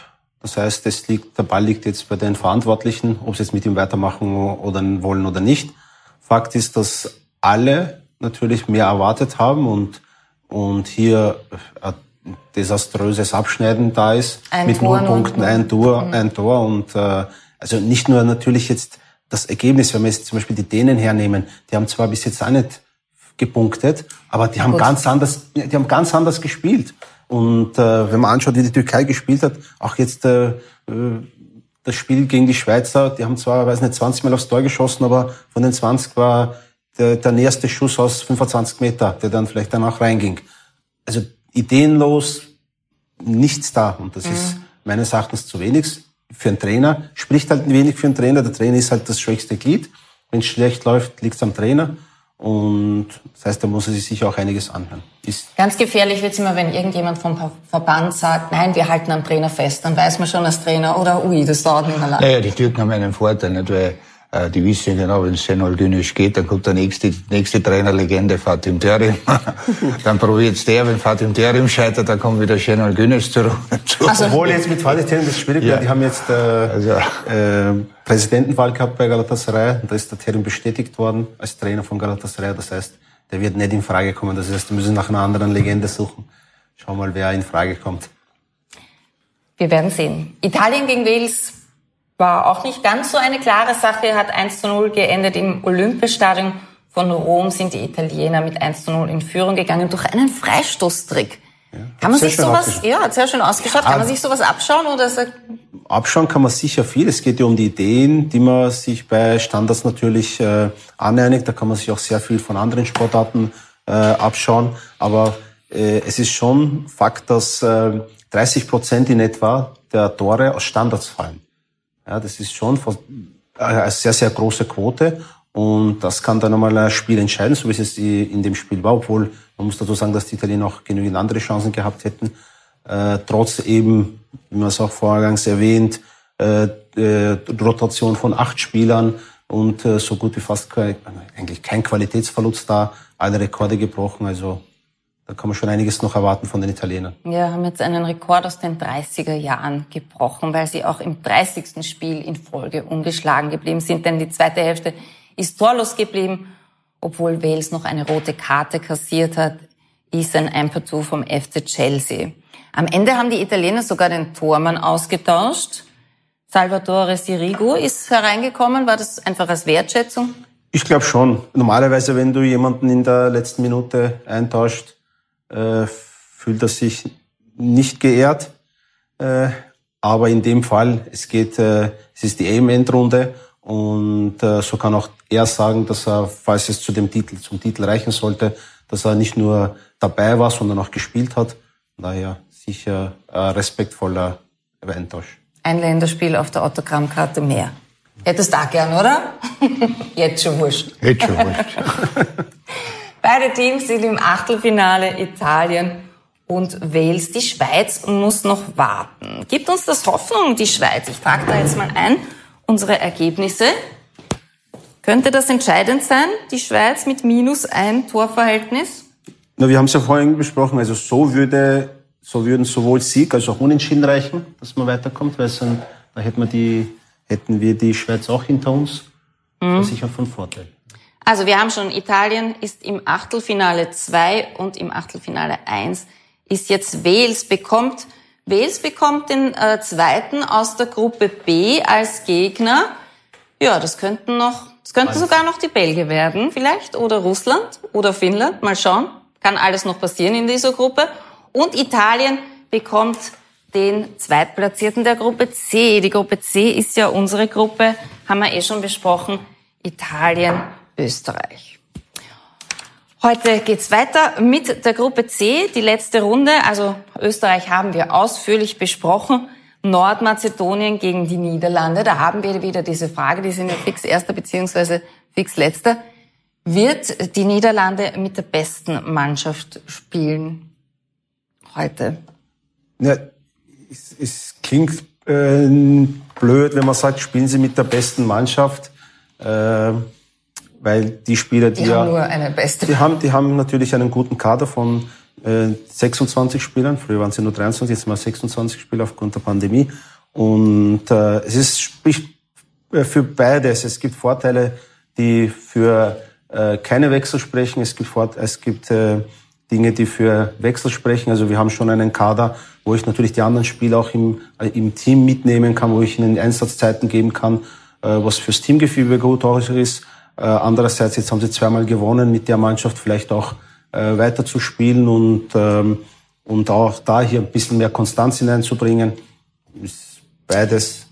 Das heißt, es liegt, der Ball liegt jetzt bei den Verantwortlichen, ob sie jetzt mit ihm weitermachen oder wollen oder nicht. Fakt ist, dass alle natürlich mehr erwartet haben und, und hier ein desaströses Abschneiden da ist. Ein mit Tor null nur. Punkten, ein Tor, ein Tor und, äh, also nicht nur natürlich jetzt das Ergebnis, wenn wir jetzt zum Beispiel die Dänen hernehmen, die haben zwar bis jetzt auch nicht gepunktet, aber die haben Gut. ganz anders, die haben ganz anders gespielt. Und äh, wenn man anschaut, wie die Türkei gespielt hat, auch jetzt äh, äh, das Spiel gegen die Schweizer, die haben zwar, weiß nicht, 20 Mal aufs Tor geschossen, aber von den 20 war der, der nächste Schuss aus 25 Meter, der dann vielleicht dann auch reinging. Also ideenlos, nichts da. Und das ist meines Erachtens zu wenig für einen Trainer. Spricht halt ein wenig für einen Trainer. Der Trainer ist halt das schwächste Glied. Wenn es schlecht läuft, liegt es am Trainer. Und das heißt, da muss er sich sicher auch einiges anhören. Ist Ganz gefährlich wird's immer, wenn irgendjemand vom Ver- Verband sagt, nein, wir halten am Trainer fest. Dann weiß man schon als Trainer, oder ui, das dauert nicht mehr lang. Naja, die Türken haben einen Vorteil, nicht? weil die wissen ja genau, wenn Senol Güneş geht, dann kommt der nächste, nächste Trainerlegende Fatim Terim. dann probiert's der, wenn Fatim Terim scheitert, dann kommt wieder Senol Güneş zurück. Also- Obwohl jetzt mit Qualitäten das schwierig Ja. wird. Die haben jetzt äh, Also- äh, Präsidentenwahl gehabt bei Galatasaray. Und da ist der Terim bestätigt worden als Trainer von Galatasaray. Das heißt, der wird nicht in Frage kommen. Das heißt, wir müssen nach einer anderen Legende suchen. Schauen mal, wer in Frage kommt. Wir werden sehen. Italien gegen Wales war auch nicht ganz so eine klare Sache, hat 1 zu 0 geendet im Olympiastadion von Rom sind die Italiener mit 1 zu 0 in Führung gegangen durch einen Freistoßtrick. Kann man sich sowas, ja, hat sehr schön ausgeschaut, kann man sich sowas abschauen oder sagt, Abschauen kann man sicher viel. Es geht ja um die Ideen, die man sich bei Standards natürlich äh, aneinigt. Da kann man sich auch sehr viel von anderen Sportarten äh, abschauen. Aber äh, es ist schon Fakt, dass äh, 30 Prozent in etwa der Tore aus Standards fallen. Ja, das ist schon äh, eine sehr, sehr große Quote. Und das kann dann einmal ein Spiel entscheiden, so wie es in dem Spiel war. Obwohl, man muss dazu sagen, dass die Italiener auch genügend andere Chancen gehabt hätten. Äh, trotz eben, wie man es auch vorgangs erwähnt, äh, äh, Rotation von acht Spielern und äh, so gut wie fast kein, eigentlich kein Qualitätsverlust da, alle Rekorde gebrochen. Also da kann man schon einiges noch erwarten von den Italienern. Ja, haben jetzt einen Rekord aus den 30er Jahren gebrochen, weil sie auch im 30. Spiel in Folge ungeschlagen geblieben sind, denn die zweite Hälfte ist torlos geblieben, obwohl Wales noch eine rote Karte kassiert hat. Ethan Ampadu vom FC Chelsea. Am Ende haben die Italiener sogar den Tormann ausgetauscht. Salvatore Sirigu ist hereingekommen. War das einfach als Wertschätzung? Ich glaube schon. Normalerweise, wenn du jemanden in der letzten Minute eintauscht, äh, fühlt er sich nicht geehrt. Äh, aber in dem Fall, es geht, äh, es ist die EM-Endrunde und äh, so kann auch er sagen, dass er, falls es zu dem Titel, zum Titel reichen sollte, dass er nicht nur dabei war, sondern auch gespielt hat. Daher sicher ein respektvoller Eintausch. Ein Länderspiel auf der Autogrammkarte mehr. Hättest du auch gern, oder? Jetzt schon wurscht. Jetzt schon wurscht. Beide Teams sind im Achtelfinale Italien und Wales. Die Schweiz muss noch warten. Gibt uns das Hoffnung, die Schweiz? Ich trage da jetzt mal ein unsere Ergebnisse. Könnte das entscheidend sein, die Schweiz mit minus ein Torverhältnis? Na, wir haben es ja vorhin besprochen, also so würde, so würden sowohl Sieg als auch Unentschieden reichen, dass man weiterkommt, weil dann, da hätten wir die, hätten wir die Schweiz auch hinter uns. Mhm. Das ist sicher von Vorteil. Also wir haben schon, Italien ist im Achtelfinale 2 und im Achtelfinale 1 ist jetzt Wales bekommt. Wales bekommt den äh, zweiten aus der Gruppe B als Gegner. Ja, das könnten noch, das könnten alles. sogar noch die Belgier werden, vielleicht, oder Russland oder Finnland. Mal schauen. Kann alles noch passieren in dieser Gruppe. Und Italien bekommt den Zweitplatzierten der Gruppe C. Die Gruppe C ist ja unsere Gruppe, haben wir eh schon besprochen. Italien, Österreich. Heute geht's weiter mit der Gruppe C, die letzte Runde. Also Österreich haben wir ausführlich besprochen. Nordmazedonien gegen die Niederlande. Da haben wir wieder diese Frage, die sind ja fix erster beziehungsweise fix letzter. Wird die Niederlande mit der besten Mannschaft spielen heute? Ja, es, es klingt äh, blöd, wenn man sagt, spielen sie mit der besten Mannschaft. Äh, weil die Spieler, die, die ja, haben nur eine beste. Die haben, die haben natürlich einen guten Kader von äh, 26 Spielern. Früher waren sie nur 23, jetzt mal 26 Spieler aufgrund der Pandemie. Und äh, es ist spricht äh, für beides. Es gibt Vorteile, die für äh, keine Wechsel sprechen. Es gibt, Vort es gibt äh, Dinge, die für Wechsel sprechen. Also wir haben schon einen Kader, wo ich natürlich die anderen Spieler auch im, äh, im Team mitnehmen kann, wo ich ihnen Einsatzzeiten geben kann, äh, was fürs Teamgefühl gut ist. Äh, andererseits, jetzt haben sie zweimal gewonnen, mit der Mannschaft vielleicht auch äh, weiter zu spielen und, ähm, und auch da hier ein bisschen mehr Konstanz hineinzubringen. Ist beides.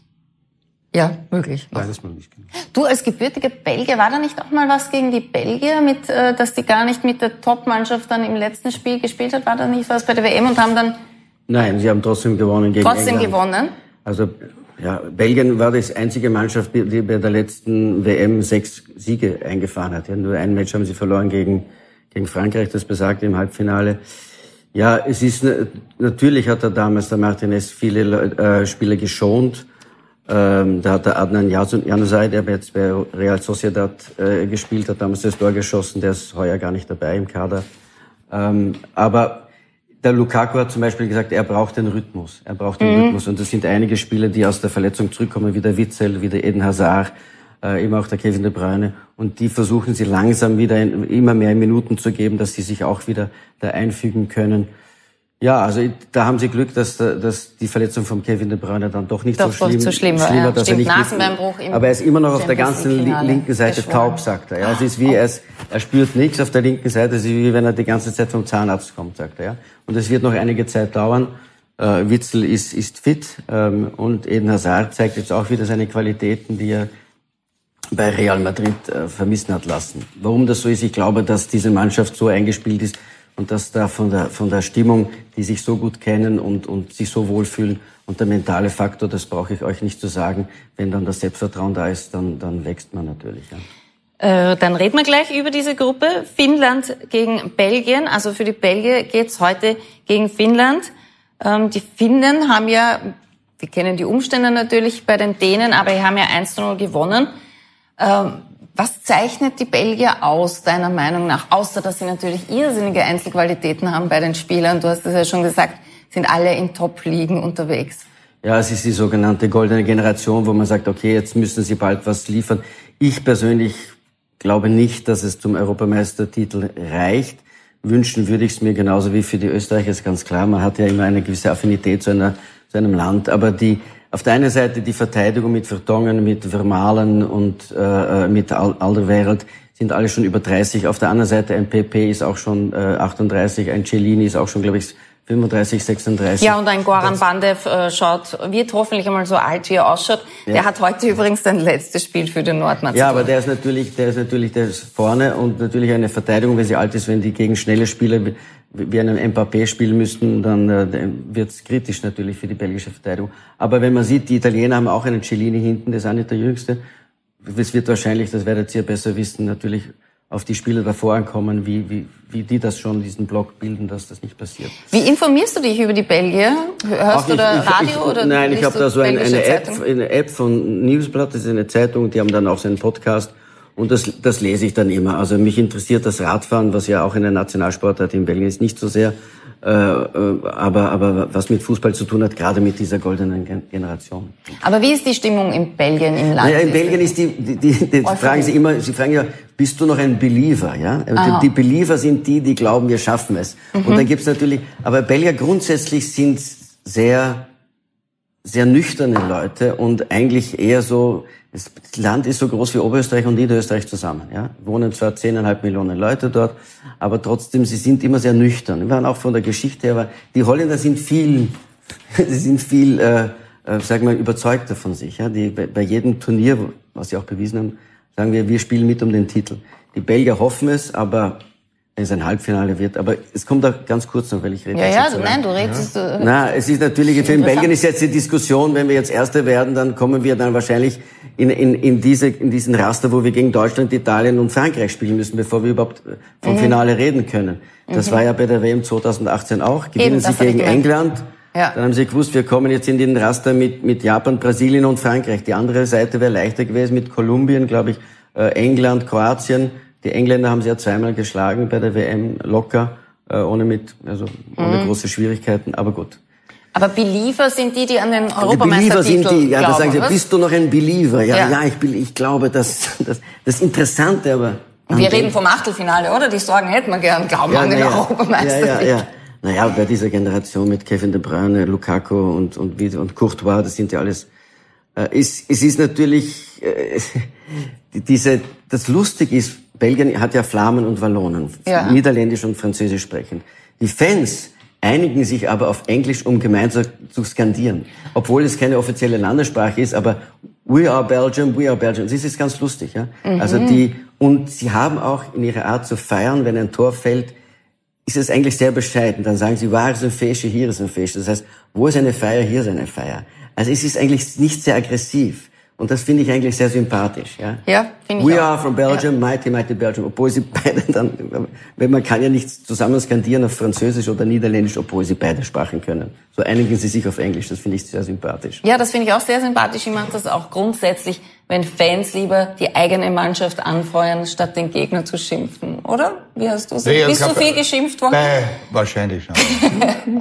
Ja, möglich. Beides möglich. Genau. Du als gebürtiger Belgier, war da nicht auch mal was gegen die Belgier, mit, äh, dass die gar nicht mit der Top-Mannschaft dann im letzten Spiel gespielt hat? War da nicht was bei der WM und haben dann... Nein, sie haben trotzdem gewonnen gegen Trotzdem England. gewonnen? Also ja, Belgien war das einzige Mannschaft, die bei der letzten WM sechs Siege eingefahren hat. Ja, nur ein Match haben sie verloren gegen, gegen Frankreich, das besagt im Halbfinale. Ja, es ist natürlich hat er damals der Martinez viele äh, Spieler geschont. Ähm, da hat der Adnan Januzaj, der jetzt bei Real Sociedad äh, gespielt hat, damals das Tor geschossen, der ist heuer gar nicht dabei im Kader. Ähm, aber der Lukaku hat zum Beispiel gesagt, er braucht den Rhythmus. Er braucht den mhm. Rhythmus. Und es sind einige Spieler, die aus der Verletzung zurückkommen, wie der Witzel, wie der Eden Hazard, äh, eben auch der Kevin De Bruyne. Und die versuchen sie langsam wieder in, immer mehr Minuten zu geben, dass sie sich auch wieder da einfügen können. Ja, also da haben sie Glück, dass, dass die Verletzung von Kevin De Bruyne dann doch nicht doch, so schlimm, so schlimm war. ja. dass Stimmt, er nicht Nasenbeinbruch mit, aber er ist immer noch auf der ganzen linken Seite taub, sagt er. Ja, es ist wie er, er spürt nichts auf der linken Seite, es ist wie wenn er die ganze Zeit vom Zahnarzt kommt, sagt er. Ja. Und es wird noch einige Zeit dauern. Äh, Witzel ist, ist fit ähm, und Eden Hazard zeigt jetzt auch wieder seine Qualitäten, die er bei Real Madrid äh, vermissen hat lassen. Warum das so ist, ich glaube, dass diese Mannschaft so eingespielt ist, und dass da von der, von der Stimmung, die sich so gut kennen und, und sich so wohlfühlen und der mentale Faktor, das brauche ich euch nicht zu sagen, wenn dann das Selbstvertrauen da ist, dann, dann wächst man natürlich. Ja. Äh, dann reden wir gleich über diese Gruppe. Finnland gegen Belgien. Also für die Belgier geht's heute gegen Finnland. Ähm, die Finnen haben ja, wir kennen die Umstände natürlich bei den Dänen, aber die haben ja 1-0 gewonnen. Ähm, was zeichnet die Belgier aus, deiner Meinung nach? Außer, dass sie natürlich irrsinnige Einzelqualitäten haben bei den Spielern. Du hast es ja schon gesagt, sind alle in Top-Ligen unterwegs. Ja, es ist die sogenannte goldene Generation, wo man sagt, okay, jetzt müssen sie bald was liefern. Ich persönlich glaube nicht, dass es zum Europameistertitel reicht. Wünschen würde ich es mir genauso wie für die Österreicher, ist ganz klar. Man hat ja immer eine gewisse Affinität zu, einer, zu einem Land. Aber die, auf der einen Seite die Verteidigung mit Vertongen, mit Vermalen und äh, äh mit Alderweireld sind alle schon über 30. Auf der anderen Seite ein PP ist auch schon äh, 38, ein Cellini ist auch schon, glaube ich, 35, 36. Ja, und ein Goran Bandev äh, schaut, wird hoffentlich einmal so alt, wie er ausschaut. Ja. Der hat heute übrigens sein letztes Spiel für den Nordmazedonien. Ja, aber der ist natürlich, der ist natürlich, der ist vorne und natürlich eine Verteidigung, wenn sie alt ist, wenn die gegen schnelle Spieler wie einen Mbappé spielen müssten, dann äh, wird es kritisch natürlich für die belgische Verteidigung. Aber wenn man sieht, die Italiener haben auch einen Cellini hinten, der ist auch nicht der Jüngste. Es wird wahrscheinlich, das werdet ihr besser wissen, natürlich auf die Spieler davor ankommen, wie, wie, wie die das schon, diesen Block bilden, dass das nicht passiert. Wie informierst du dich über die Belgier? Hörst du da Radio ich, oder Nein, ich habe da so ein, belgische eine, App, eine App von Newsblatt, das ist eine Zeitung, die haben dann auch so einen Podcast und das, das lese ich dann immer. Also mich interessiert das Radfahren, was ja auch in der Nationalsportart in Belgien ist, nicht so sehr, äh, äh, aber, aber was mit Fußball zu tun hat, gerade mit dieser goldenen Gen- Generation. Aber wie ist die Stimmung in Belgien, im Land? Naja, in Belgien ist die, die, die, die fragen sie immer, sie fragen ja, bist du noch ein Believer, ja? Aha. Die, die Believer sind die, die glauben, wir schaffen es. Und dann gibt's natürlich, aber Belgier grundsätzlich sind sehr, sehr nüchterne Leute und eigentlich eher so, das Land ist so groß wie Oberösterreich und Niederösterreich zusammen, ja? Wohnen zwar zehneinhalb Millionen Leute dort, aber trotzdem, sie sind immer sehr nüchtern. Wir waren auch von der Geschichte her, aber die Holländer sind viel, sie sind viel, äh, äh, sag mal, überzeugter von sich. Ja? Die, bei, bei jedem Turnier, was sie auch bewiesen haben, sagen wir, wir spielen mit um den Titel. Die Belgier hoffen es, aber es ein Halbfinale wird. Aber es kommt auch ganz kurz noch, weil ich rede. ja, ja, so nein, du redest. äh, Na, es ist natürlich, für in. Belgien ist jetzt die Diskussion, wenn wir jetzt Erste werden, dann kommen wir dann wahrscheinlich in, in, in, diese, in diesen Raster, wo wir gegen Deutschland, Italien und Frankreich spielen müssen, bevor wir überhaupt äh, vom Mhm. Finale reden können. Das war ja bei der WM 2018 auch. Gewinnen Eben, sie gegen. England. Ja. Dann haben sie gewusst, wir kommen jetzt in den Raster mit, mit Japan, Brasilien und Frankreich. Die andere Seite wäre leichter gewesen mit Kolumbien, glaube ich, äh, England, Kroatien. Die Engländer haben sie ja zweimal geschlagen bei der WM locker, äh, ohne mit, also ohne Mhm. große Schwierigkeiten, aber gut. Aber Believer sind die, die an den Die Believer Europameistertitel sind die, ja, da glauben, sagen sie, was? bist du noch ein Believer? Ja, Ja. ja, ich, bin, ich glaube, das, das, das Interessante, aber. Wir reden vom Achtelfinale, oder? Die Sorgen hätten wir gern, glauben an den ja, Europameistertitel. ja, ja, ja. Naja, bei dieser Generation mit Kevin De Bruyne, Lukaku und, und, und Courtois, das sind ja alles, äh, es, es ist natürlich, äh, die- diese, das lustig ist, Belgien hat ja Flamen und Wallonen, Ja. Niederländisch und Französisch sprechend. Die Fans einigen sich aber auf Englisch, um gemeinsam zu skandieren. Obwohl es keine offizielle Landessprache ist, aber We are Belgium, we are Belgium. Das ist ganz lustig, ja. Also die, und sie haben auch in ihrer Art zu feiern, wenn ein Tor fällt, ist es eigentlich sehr bescheiden. Dann sagen sie, waar ist ein Feestje, hier ist ein Feestje. Das heißt, wo ist eine Feier, hier ist eine Feier. Also es ist eigentlich nicht sehr aggressiv. Und das finde ich eigentlich sehr sympathisch. Ja, Ja, finde ich We auch. are from Belgium, mighty, mighty Belgium. Obwohl sie beide dann, wenn man kann ja nicht zusammen skandieren auf Französisch oder Niederländisch, obwohl sie beide Sprachen können. So einigen sie sich auf Englisch. Das finde ich sehr sympathisch. Ja, das finde ich auch sehr sympathisch. Ich mache das auch grundsätzlich, wenn Fans lieber die eigene Mannschaft anfeuern, statt den Gegner zu schimpfen, oder? Wie hast du es? Nee, Bist du viel geschimpft worden? Bei, wahrscheinlich schon.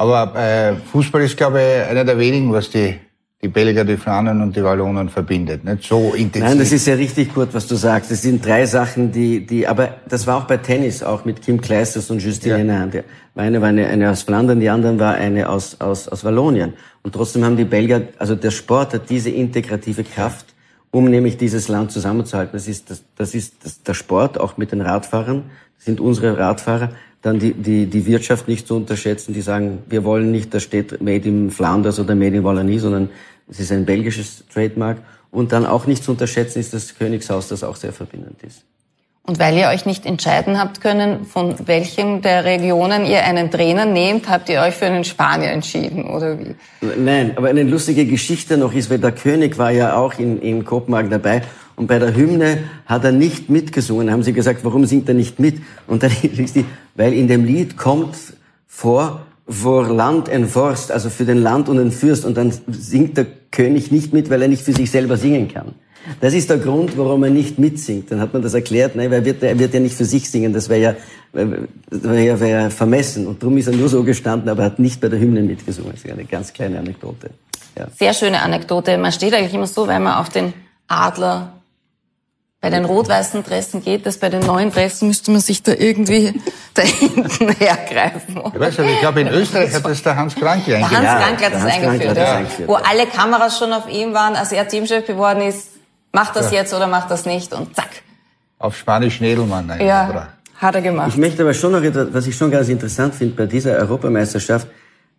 Aber äh, Fußball ist, glaube ich, einer der wenigen, was die, die Belgier, die Flanen und die Wallonen verbindet. Nicht so intensiv. Nein, das ist ja richtig gut, was du sagst. Das sind drei Sachen, die, die, aber das war auch bei Tennis, auch mit Kim Kleisters und Justine Ja. Henin. Meine war eine, eine aus Flandern, die anderen war eine aus, aus, aus Wallonien. Und trotzdem haben die Belgier, also der Sport hat diese integrative Kraft, um nämlich dieses Land zusammenzuhalten. Das ist, das, das ist das, der Sport, auch mit den Radfahrern. Das sind unsere Radfahrer. Dann die, die, die Wirtschaft nicht zu unterschätzen, die sagen, wir wollen nicht, da steht Made in Flanders oder Made in Wallonie, sondern es ist ein belgisches Trademark. Und dann auch nicht zu unterschätzen ist das Königshaus, das auch sehr verbindend ist. Und weil ihr euch nicht entscheiden habt können, von welchem der Regionen ihr einen Trainer nehmt, habt ihr euch für einen Spanier entschieden, oder wie? Nein, aber eine lustige Geschichte noch ist, weil der König war ja auch in, in Kopenhagen dabei und bei der Hymne hat er nicht mitgesungen. Haben sie gesagt, warum singt er nicht mit? Und dann hieß die, weil in dem Lied kommt vor, vor Land und Forst, also für den Land und den Fürst und dann singt der König nicht mit, weil er nicht für sich selber singen kann. Das ist der Grund, warum er nicht mitsingt. Dann hat man das erklärt, nein, weil er wird, er wird ja nicht für sich singen, das wäre ja, das wäre ja, wäre ja vermessen. Und darum ist er nur so gestanden, aber hat nicht bei der Hymne mitgesungen. Das ist eine ganz kleine Anekdote. Ja. Sehr schöne Anekdote. Man steht eigentlich immer so, weil man auf den Adler bei den rot-weißen Dressen geht, dass bei den neuen Dressen müsste man sich da irgendwie da hinten hergreifen. Ich weiß nicht, ich glaube, in Österreich hat das der Hans Kranke Der Hans eingeführt. Ja, hat das Hans Krankl eingeführt, hat das ja. eingeführt, wo ja. alle Kameras schon auf ihm waren, als er Teamchef geworden ist. Macht das jetzt oder macht das nicht? Und zack. Auf Spanisch Nedelmann eingeführt. Ja, hat er gemacht. Ich möchte aber schon noch etwas, was ich schon ganz interessant finde bei dieser Europameisterschaft,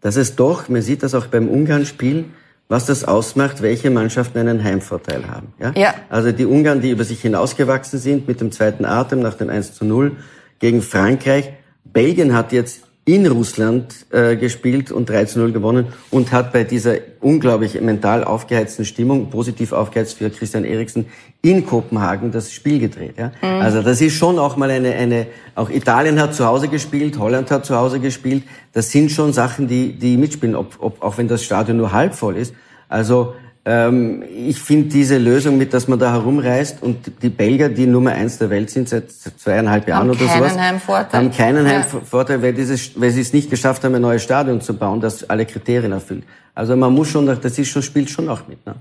dass es doch, man sieht das auch beim Ungarn-Spiel, was das ausmacht, welche Mannschaften einen Heimvorteil haben. Ja? Ja. Also die Ungarn, die über sich hinausgewachsen sind mit dem zweiten Atem nach dem 1 zu 0 gegen Frankreich. Belgien hat jetzt in Russland äh, gespielt und 13-0 gewonnen und hat bei dieser unglaublich mental aufgeheizten Stimmung, positiv aufgeheizt für Christian Eriksen, in Kopenhagen das Spiel gedreht. Ja? Mhm. Also das ist schon auch mal eine, eine, auch Italien hat zu Hause gespielt, Holland hat zu Hause gespielt. Das sind schon Sachen, die, die mitspielen, ob, ob, auch wenn das Stadion nur halb voll ist. Also ähm, ich finde diese Lösung mit, dass man da herumreist und die Belgier, die Nummer eins der Welt sind seit zweieinhalb Jahren haben oder sowas, Heimvorteil. haben keinen Heimvorteil, weil, dieses, weil sie es nicht geschafft haben, ein neues Stadion zu bauen, das alle Kriterien erfüllt. Also man muss schon, das ist schon, spielt schon auch mit. Ne?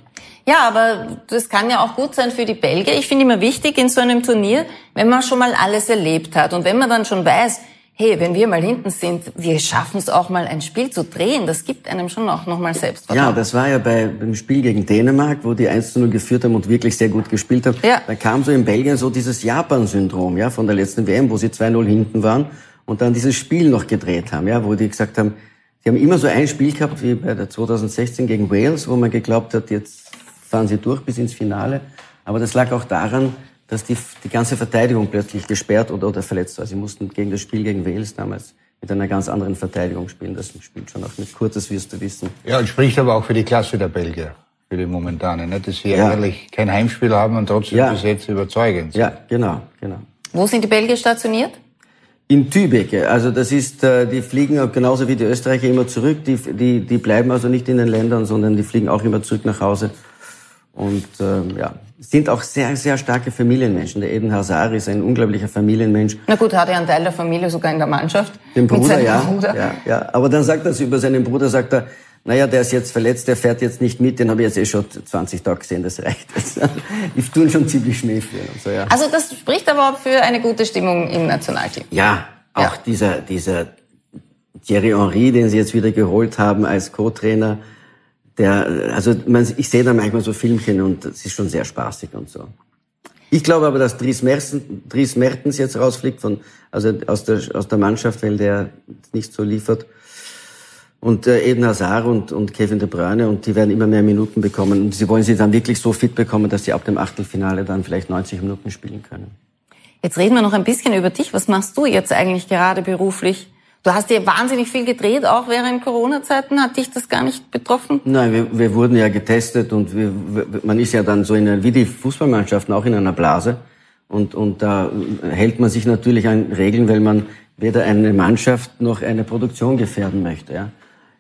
Ja, aber das kann ja auch gut sein für die Belgier. Ich finde immer wichtig in so einem Turnier, wenn man schon mal alles erlebt hat und wenn man dann schon weiß, hey, wenn wir mal hinten sind, wir schaffen es auch mal ein Spiel zu drehen. Das gibt einem schon auch nochmal Selbstvertrauen. Ja, das war ja bei, beim Spiel gegen Dänemark, wo die 1 zu 0 geführt haben und wirklich sehr gut gespielt haben. Ja. Da kam so in Belgien so dieses Japan-Syndrom, ja, von der letzten WM, wo sie 2-0 hinten waren und dann dieses Spiel noch gedreht haben, ja, wo die gesagt haben, die haben immer so ein Spiel gehabt wie bei der 2016 gegen Wales, wo man geglaubt hat, jetzt fahren sie durch bis ins Finale. Aber das lag auch daran, dass die, die ganze Verteidigung plötzlich gesperrt oder, oder verletzt war. Sie mussten gegen das Spiel gegen Wales damals mit einer ganz anderen Verteidigung spielen. Das spielt schon auch mit Kurzes, wirst du wissen. Ja, und spricht aber auch für die Klasse der Belgier, für die momentane, ne? dass sie ja. eigentlich kein Heimspiel haben und trotzdem ja. bis jetzt überzeugend sind. Ja, genau, genau. Wo sind die Belgier stationiert? In Tübeke. Also das ist, äh, die fliegen genauso wie die Österreicher immer zurück. Die, die, die bleiben also nicht in den Ländern, sondern die fliegen auch immer zurück nach Hause. Und äh, ja, sind auch sehr, sehr starke Familienmenschen. Der Eden Hazard ist ein unglaublicher Familienmensch. Na gut, hat er einen Teil der Familie sogar in der Mannschaft. Den Bruder, ja, Bruder. ja, ja. Aber dann sagt er über seinen Bruder, sagt er, naja, der ist jetzt verletzt, der fährt jetzt nicht mit, den habe ich jetzt eh schon 20 Tage gesehen, das reicht jetzt. Die tun schon ziemlich Schmäh für ihn. So, ja. Also das spricht aber auch für eine gute Stimmung im Nationalteam. Ja, auch ja. dieser, dieser Thierry Henry, den sie jetzt wieder geholt haben als Co-Trainer, der, also man, ich sehe da manchmal so Filmchen und es ist schon sehr spaßig und so. Ich glaube aber, dass Dries Mertens, Dries Mertens jetzt rausfliegt von, also aus der, aus der Mannschaft, weil der nicht so liefert. Und äh, Eden Hazard und, und Kevin De Bruyne und die werden immer mehr Minuten bekommen. Und sie wollen sie dann wirklich so fit bekommen, dass sie ab dem Achtelfinale dann vielleicht 90 Minuten spielen können. Jetzt reden wir noch ein bisschen über dich. Was machst du jetzt eigentlich gerade beruflich? Du hast ja wahnsinnig viel gedreht, auch während Corona-Zeiten. Hat dich das gar nicht betroffen? Nein, wir, wir wurden ja getestet und wir, man ist ja dann so in wie die Fußballmannschaften auch in einer Blase. Und, und da hält man sich natürlich an Regeln, weil man weder eine Mannschaft noch eine Produktion gefährden möchte. Ja,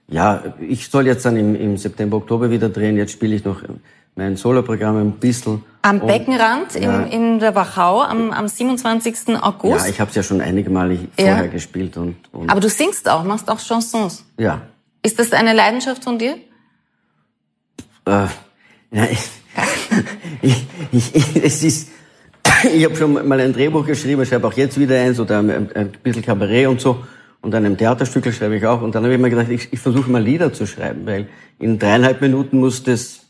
ja ich soll jetzt dann im, im September, Oktober wieder drehen. Jetzt spiele ich noch mein Soloprogramm ein bisschen. Am Beckenrand ja. in, in der Wachau am, am 27. August? Ja, ich habe es ja schon einige Male vorher ja. gespielt. Und, und Aber du singst auch, machst auch Chansons? Ja. Ist das eine Leidenschaft von dir? Äh, ja, ich, ich, ich, es ist, ich habe schon mal ein Drehbuch geschrieben, ich schreibe auch jetzt wieder eins oder ein, ein bisschen Kabarett und so. Und an einem Theaterstück schreibe ich auch. Und dann habe ich mir gedacht, ich, ich versuche mal Lieder zu schreiben, weil in dreieinhalb Minuten muss das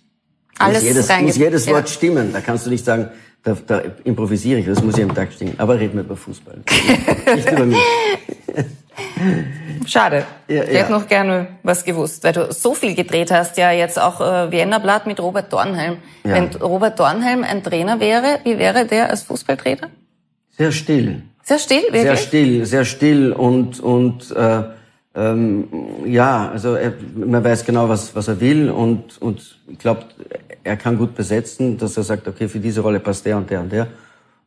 alles muss jedes, muss jedes Wort ja. stimmen. Da kannst du nicht sagen, da, da improvisiere ich, das muss jeden Tag stimmen. Aber reden wir über Fußball. nicht über mich. Schade. Ja, ich ja. hätte noch gerne was gewusst, weil du so viel gedreht hast, ja jetzt auch äh, Vienna Blatt mit Robert Dornhelm. Ja. Wenn Robert Dornhelm ein Trainer wäre, wie wäre der als Fußballtrainer? Sehr still. Sehr still, wirklich? Sehr still, sehr still und und äh, ähm, ja, also er, man weiß genau, was, was er will und, und ich glaube, er kann gut besetzen, dass er sagt, okay, für diese Rolle passt der und der und der.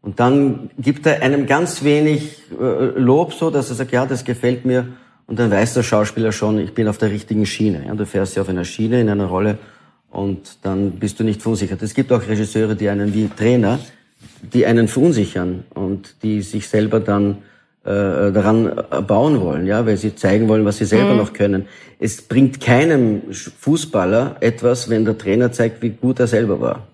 Und dann gibt er einem ganz wenig äh, Lob, so dass er sagt, ja, das gefällt mir. Und dann weiß der Schauspieler schon, ich bin auf der richtigen Schiene. Ja, du fährst ja auf einer Schiene in einer Rolle und dann bist du nicht verunsichert. Es gibt auch Regisseure, die einen wie Trainer, die einen verunsichern und die sich selber dann daran bauen wollen, ja, weil sie zeigen wollen, was sie selber mhm. noch können. Es bringt keinem Fußballer etwas, wenn der Trainer zeigt, wie gut er selber war.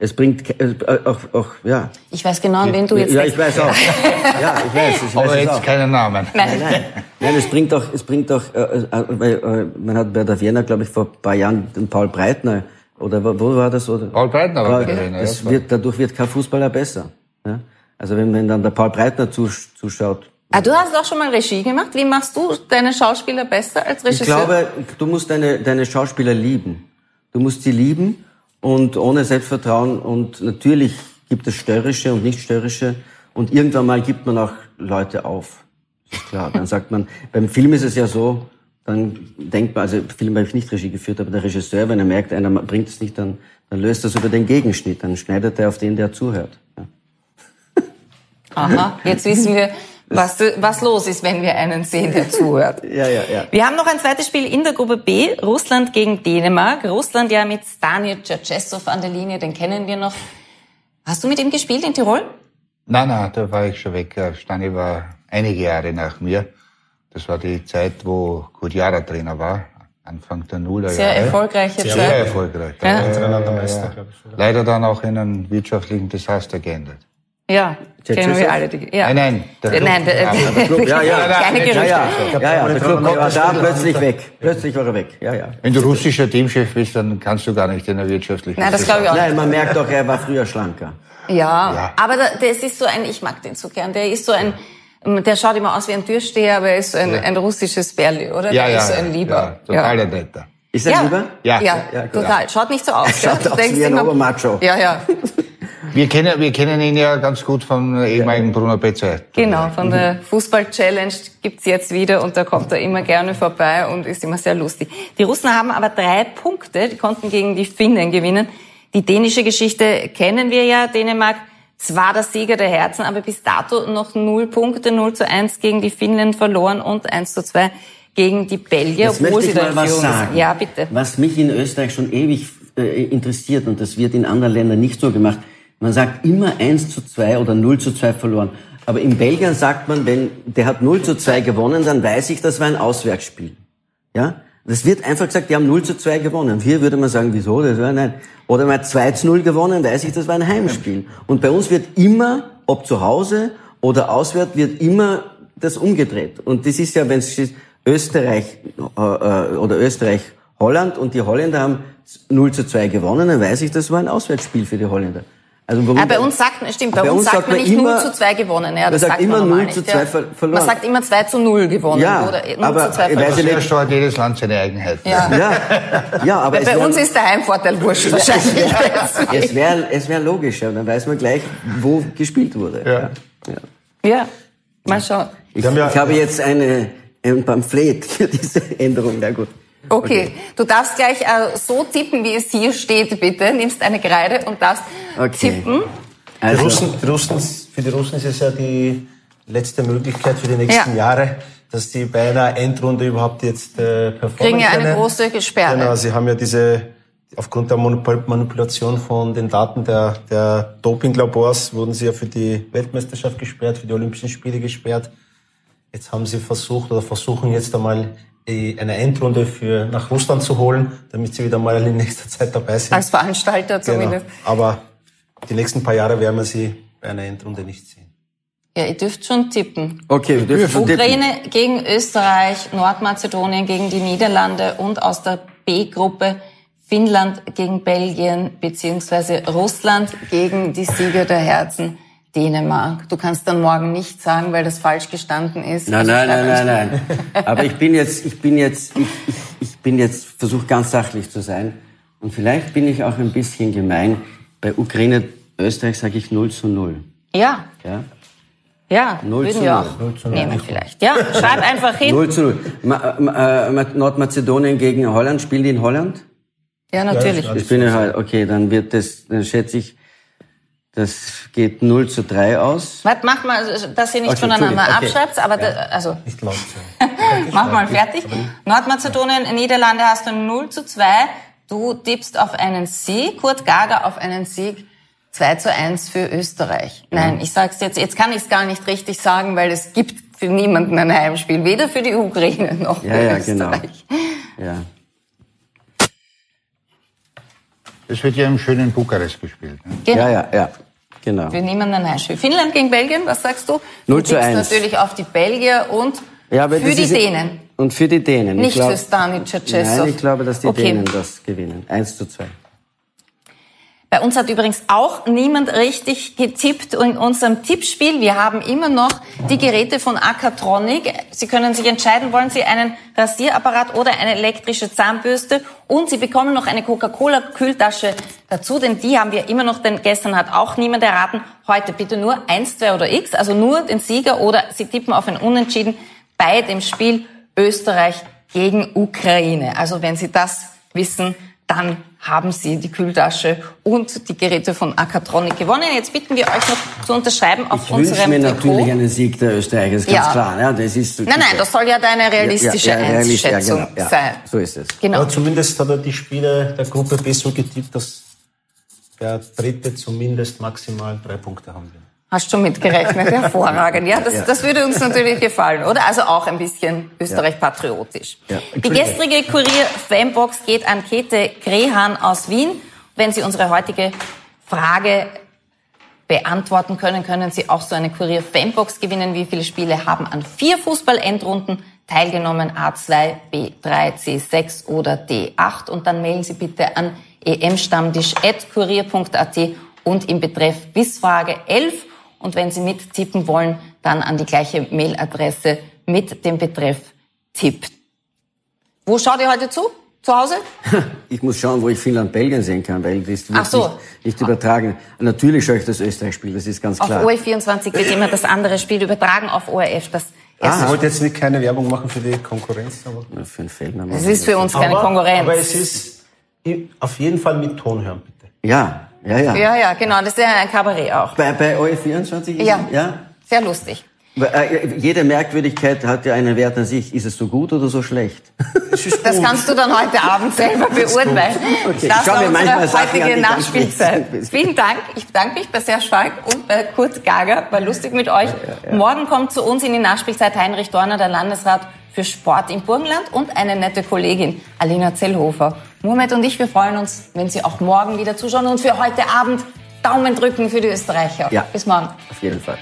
Es bringt äh, auch, auch ja. Ich weiß genau, an wen du jetzt. Ja, ich weiß auch. ja, ich weiß. Ich weiß Aber jetzt auch. keine Namen. Nein, nein. Nein, es bringt auch, es bringt auch, äh, äh, äh, man hat bei der Vienna, glaube ich, vor ein paar Jahren den Paul Breitner oder wo war das? Oder? Paul Breitner war okay. Trainer, es wird, Dadurch wird kein Fußballer besser. Ja? Also wenn, wenn dann der Paul Breitner zuschaut, Ah, du hast auch schon mal Regie gemacht. Wie machst du deine Schauspieler besser als Regisseur? Ich glaube, du musst deine, deine Schauspieler lieben. Du musst sie lieben und ohne Selbstvertrauen und natürlich gibt es störrische und nicht störrische und irgendwann mal gibt man auch Leute auf. Das ist klar. Dann sagt man, beim Film ist es ja so, dann denkt man, also Film habe ich nicht Regie geführt, aber der Regisseur, wenn er merkt, einer bringt es nicht, dann, dann löst er es über den Gegenschnitt, dann schneidet er auf den, der zuhört. Ja. Aha, jetzt wissen wir, was, was los ist, wenn wir einen sehen, der zuhört. Ja, ja, ja. Wir haben noch ein zweites Spiel in der Gruppe B, Russland gegen Dänemark. Russland ja mit Stanil Tschetschesow an der Linie, den kennen wir noch. Hast du mit ihm gespielt in Tirol? Nein, nein, da war ich schon weg. Stani war einige Jahre nach mir. Das war die Zeit, wo Kudjara Trainer war, Anfang der Nullerjahre. Sehr erfolgreiche Sehr Zeit. erfolgreich. Ja. Äh, Hintereinander Meister, ja. glaube ich, sogar. Leider dann auch in einem wirtschaftlichen Desaster geendet. Ja, kennen wir alle. Die, ja. Nein, nein, der Der, nein, der, Club. der, Club, ja, ja. Keine Ja, Gerüchte. ja, ja, ja, der Club war da plötzlich weg. Plötzlich war er weg. Ja, ja. Wenn du russischer Teamchef bist, dann kannst du gar nicht in der wirtschaftlichen Nein, das glaube ich auch Nein, man merkt doch, er war früher schlanker. Ja, Ja. aber da, das ist so ein, ich mag den so gern, der ist so ein, der schaut immer aus wie ein Türsteher, aber er ist so ein, ein russisches Bärli, oder? Ja, der ja, ist so ein Lieber. ja, total ein netter. Ist er ja. lieber? Ja. Ja, Ja, total. Schaut nicht so aus. Er schaut aus wie ein Obermacho. Ja, ja. Wir kennen, wir kennen ihn ja ganz gut vom ehemaligen Bruno Betze. Genau, von der Fußball-Challenge gibt's jetzt wieder und da kommt er immer gerne vorbei und ist immer sehr lustig. Die Russen haben aber drei Punkte, die konnten gegen die Finnen gewinnen. Die dänische Geschichte kennen wir ja, Dänemark zwar der Sieger der Herzen, aber bis dato noch null Punkte, 0 zu 1 gegen die Finnen verloren und 1 zu 2 gegen die Belgier, Jetzt obwohl möchte sie ich da was sagen. Ja, bitte. Was mich in Österreich schon ewig äh, interessiert, und das wird in anderen Ländern nicht so gemacht, man sagt immer 1 zu 2 oder 0 zu 2 verloren. Aber in Belgien sagt man, wenn der hat 0 zu 2 gewonnen, dann weiß ich, das war ein Auswärtsspiel. Ja? Das wird einfach gesagt, die haben 0 zu 2 gewonnen. Hier würde man sagen, wieso? Das war nein. Oder man hat 2 zu 0 gewonnen, weiß ich, das war ein Heimspiel. Und bei uns wird immer, ob zu Hause oder auswärts, wird immer das umgedreht. Und das ist ja, wenn es Österreich äh, oder Österreich Holland und die Holländer haben 0 zu 2 gewonnen, dann weiß ich, das war ein Auswärtsspiel für die Holländer. Also warum Ah, bei uns sagt, stimmt, bei, Bei uns, uns sagt man man nicht immer- 0 zu 2 gewonnen. Ja, Man das sagt sagt immer man normal 0 zu nicht, 2 ja. ver- verloren. Man sagt immer 2 zu 0 gewonnen. Ja, oder 0 aber zu 2 ich weiß verloren. ja stark jedes Land seine Eigenheiten. Ja. Ja, ja aber Bei, uns ist der Heimvorteil wurscht wahrscheinlich. es wäre es wär logisch, ja, dann weiß man gleich, wo gespielt wurde. Ja. Ja. ja, mal schauen. Ich, ja- ich habe jetzt eine, ein Pamphlet für diese Änderung. Na gut. Okay, du darfst gleich äh, so tippen, wie es hier steht, bitte. Nimmst eine Kreide und darfst Okay. tippen. Die Also, Russen, die Russen, für die Russen ist es ja die letzte Möglichkeit für die nächsten Ja. Jahre, dass die bei einer Endrunde überhaupt jetzt äh, performen Kriegen ja eine können. große Sperre. Genau, sie haben ja diese, aufgrund der Manipulation von den Daten der, der Dopinglabors wurden sie ja für die Weltmeisterschaft gesperrt, für die Olympischen Spiele gesperrt. Jetzt haben sie versucht oder versuchen jetzt einmal äh, eine Endrunde für nach Russland zu holen, damit sie wieder mal in nächster Zeit dabei sind. Als Veranstalter genau. zumindest. Aber die nächsten paar Jahre werden wir sie bei einer Endrunde nicht sehen. Ja, ihr dürft schon tippen. okay, wir dürfen schon tippen. Ukraine gegen Österreich, Nordmazedonien gegen die Niederlande und aus der B-Gruppe Finnland gegen Belgien beziehungsweise Russland gegen die Sieger der Herzen Dänemark. Du kannst dann morgen nicht sagen, weil das falsch gestanden ist. Nein, Also nein, nein, nein, nein. Aber ich bin jetzt, ich bin jetzt, ich, ich, ich bin jetzt, versuche ganz sachlich zu sein. Und vielleicht bin ich auch ein bisschen gemein. Bei Ukraine, Österreich sage ich 0 zu 0. Ja, Ja? ja, Null würden zu wir null. auch Null zu null. nehmen vielleicht. Ja, schreib einfach hin. 0 zu 0. Ma, ma, äh, Nordmazedonien gegen Holland, spielen die in Holland? Ja, natürlich. Ja, Ich bin ja halt, okay, dann wird das, dann schätze ich, das geht 0 zu 3 aus. Warte, mach mal, also, dass ihr nicht Okay, voneinander okay. abschreibt, aber da, also Nicht laut. Mach mal fertig. Nordmazedonien, Niederlande hast du 0 zu 2. Du tippst auf einen Sieg. Kurt Gager auf einen Sieg. 2 zu 1 für Österreich. Nein, ich sag's jetzt, jetzt kann ich es gar nicht richtig sagen, weil es gibt für niemanden ein Heimspiel. Weder für die Ukraine noch Ja, für ja, genau. Österreich. Ja. Es wird ja im schönen Bukarest gespielt. Ne? Genau. Ja, ja, ja. Genau. Für niemanden ein Heimspiel. Finnland gegen Belgien, was sagst du? 0 du zu tippst 1. natürlich auf die Belgier und Ja, aber für die Dänen. Und für die Dänen. Ich Nicht glaub- für Stani Tschetschesow. Nein, ich glaube, dass die Okay. Dänen das gewinnen. 1 zu 2. Bei uns hat übrigens auch niemand richtig getippt in unserem Tippspiel. Wir haben immer noch die Geräte von Akatronic. Sie können sich entscheiden, wollen Sie einen Rasierapparat oder eine elektrische Zahnbürste und Sie bekommen noch eine Coca-Cola-Kühltasche dazu, denn die haben wir immer noch, denn gestern hat auch niemand erraten. Heute bitte nur eins, zwei oder X, also nur den Sieger oder Sie tippen auf ein Unentschieden bei dem Spiel Österreich gegen Ukraine. Also wenn Sie das wissen, dann haben Sie die Kühltasche und die Geräte von Akatronic gewonnen. Jetzt bitten wir euch noch zu unterschreiben auf Ich wünsche unserem mir Trikot. natürlich einen Sieg der Österreicher, ist ganz Ja. klar. Ja, das ist, Nein, nein, das soll ja deine realistische ja, ja, Einschätzung genau, ja, sein. So ist es. Genau. Aber zumindest hat er die Spiele der Gruppe B so getippt, dass der Dritte zumindest maximal drei Punkte haben will. Hast du mitgerechnet? Hervorragend. Ja, das, Ja. das würde uns natürlich gefallen, oder? Also auch ein bisschen Österreich-patriotisch. Ja. Die gestrige Kurier-Fanbox geht an Käthe Grehan aus Wien. Wenn Sie unsere heutige Frage beantworten können, können Sie auch so eine Kurier-Fanbox gewinnen. Wie viele Spiele haben an vier Fußball-Endrunden teilgenommen? A2, B3, C6 oder D8? Und dann mailen Sie bitte an emstammtisch.kurier.at und im Betreff Bissfrage 11. Und wenn Sie mittippen wollen, dann an die gleiche Mailadresse mit dem Betreff Tipp. Wo schaut ihr heute zu? Zu Hause? Ich muss schauen, wo ich Finnland, Belgien sehen kann, weil das wird Ach so. nicht, nicht übertragen. Natürlich schaue ich das Österreich-Spiel, das ist ganz Auf klar. OE24 wird immer das andere Spiel übertragen, auf ORF das erste. Ich wollte jetzt nicht keine Werbung machen für die Konkurrenz, aber, Für einen Feldner. Es ist für uns keine aber, Konkurrenz. aber es ist auf jeden Fall mit Ton hören, bitte. Ja, ja, ja. ja, ja, genau. Das ist ja ein Kabarett auch. Bei, bei OE24 ist Ja. ja? Sehr lustig. Äh, Jede Merkwürdigkeit hat ja einen Wert an sich. Ist es so gut oder so schlecht? Das kannst du dann heute Abend selber beurteilen. Okay, Das ich war unsere heutige Nachspielzeit. Vielen Dank. Ich bedanke mich bei Serge Falk und bei Kurt Gager. War lustig mit euch. Morgen kommt zu uns in die Nachspielzeit Heinrich Dorner, der Landesrat für Sport im Burgenland und eine nette Kollegin, Alina Zellhofer. Mohamed und ich, wir freuen uns, wenn Sie auch morgen wieder zuschauen und für heute Abend Daumen drücken für die Österreicher. Ja. Bis morgen. Auf jeden Fall.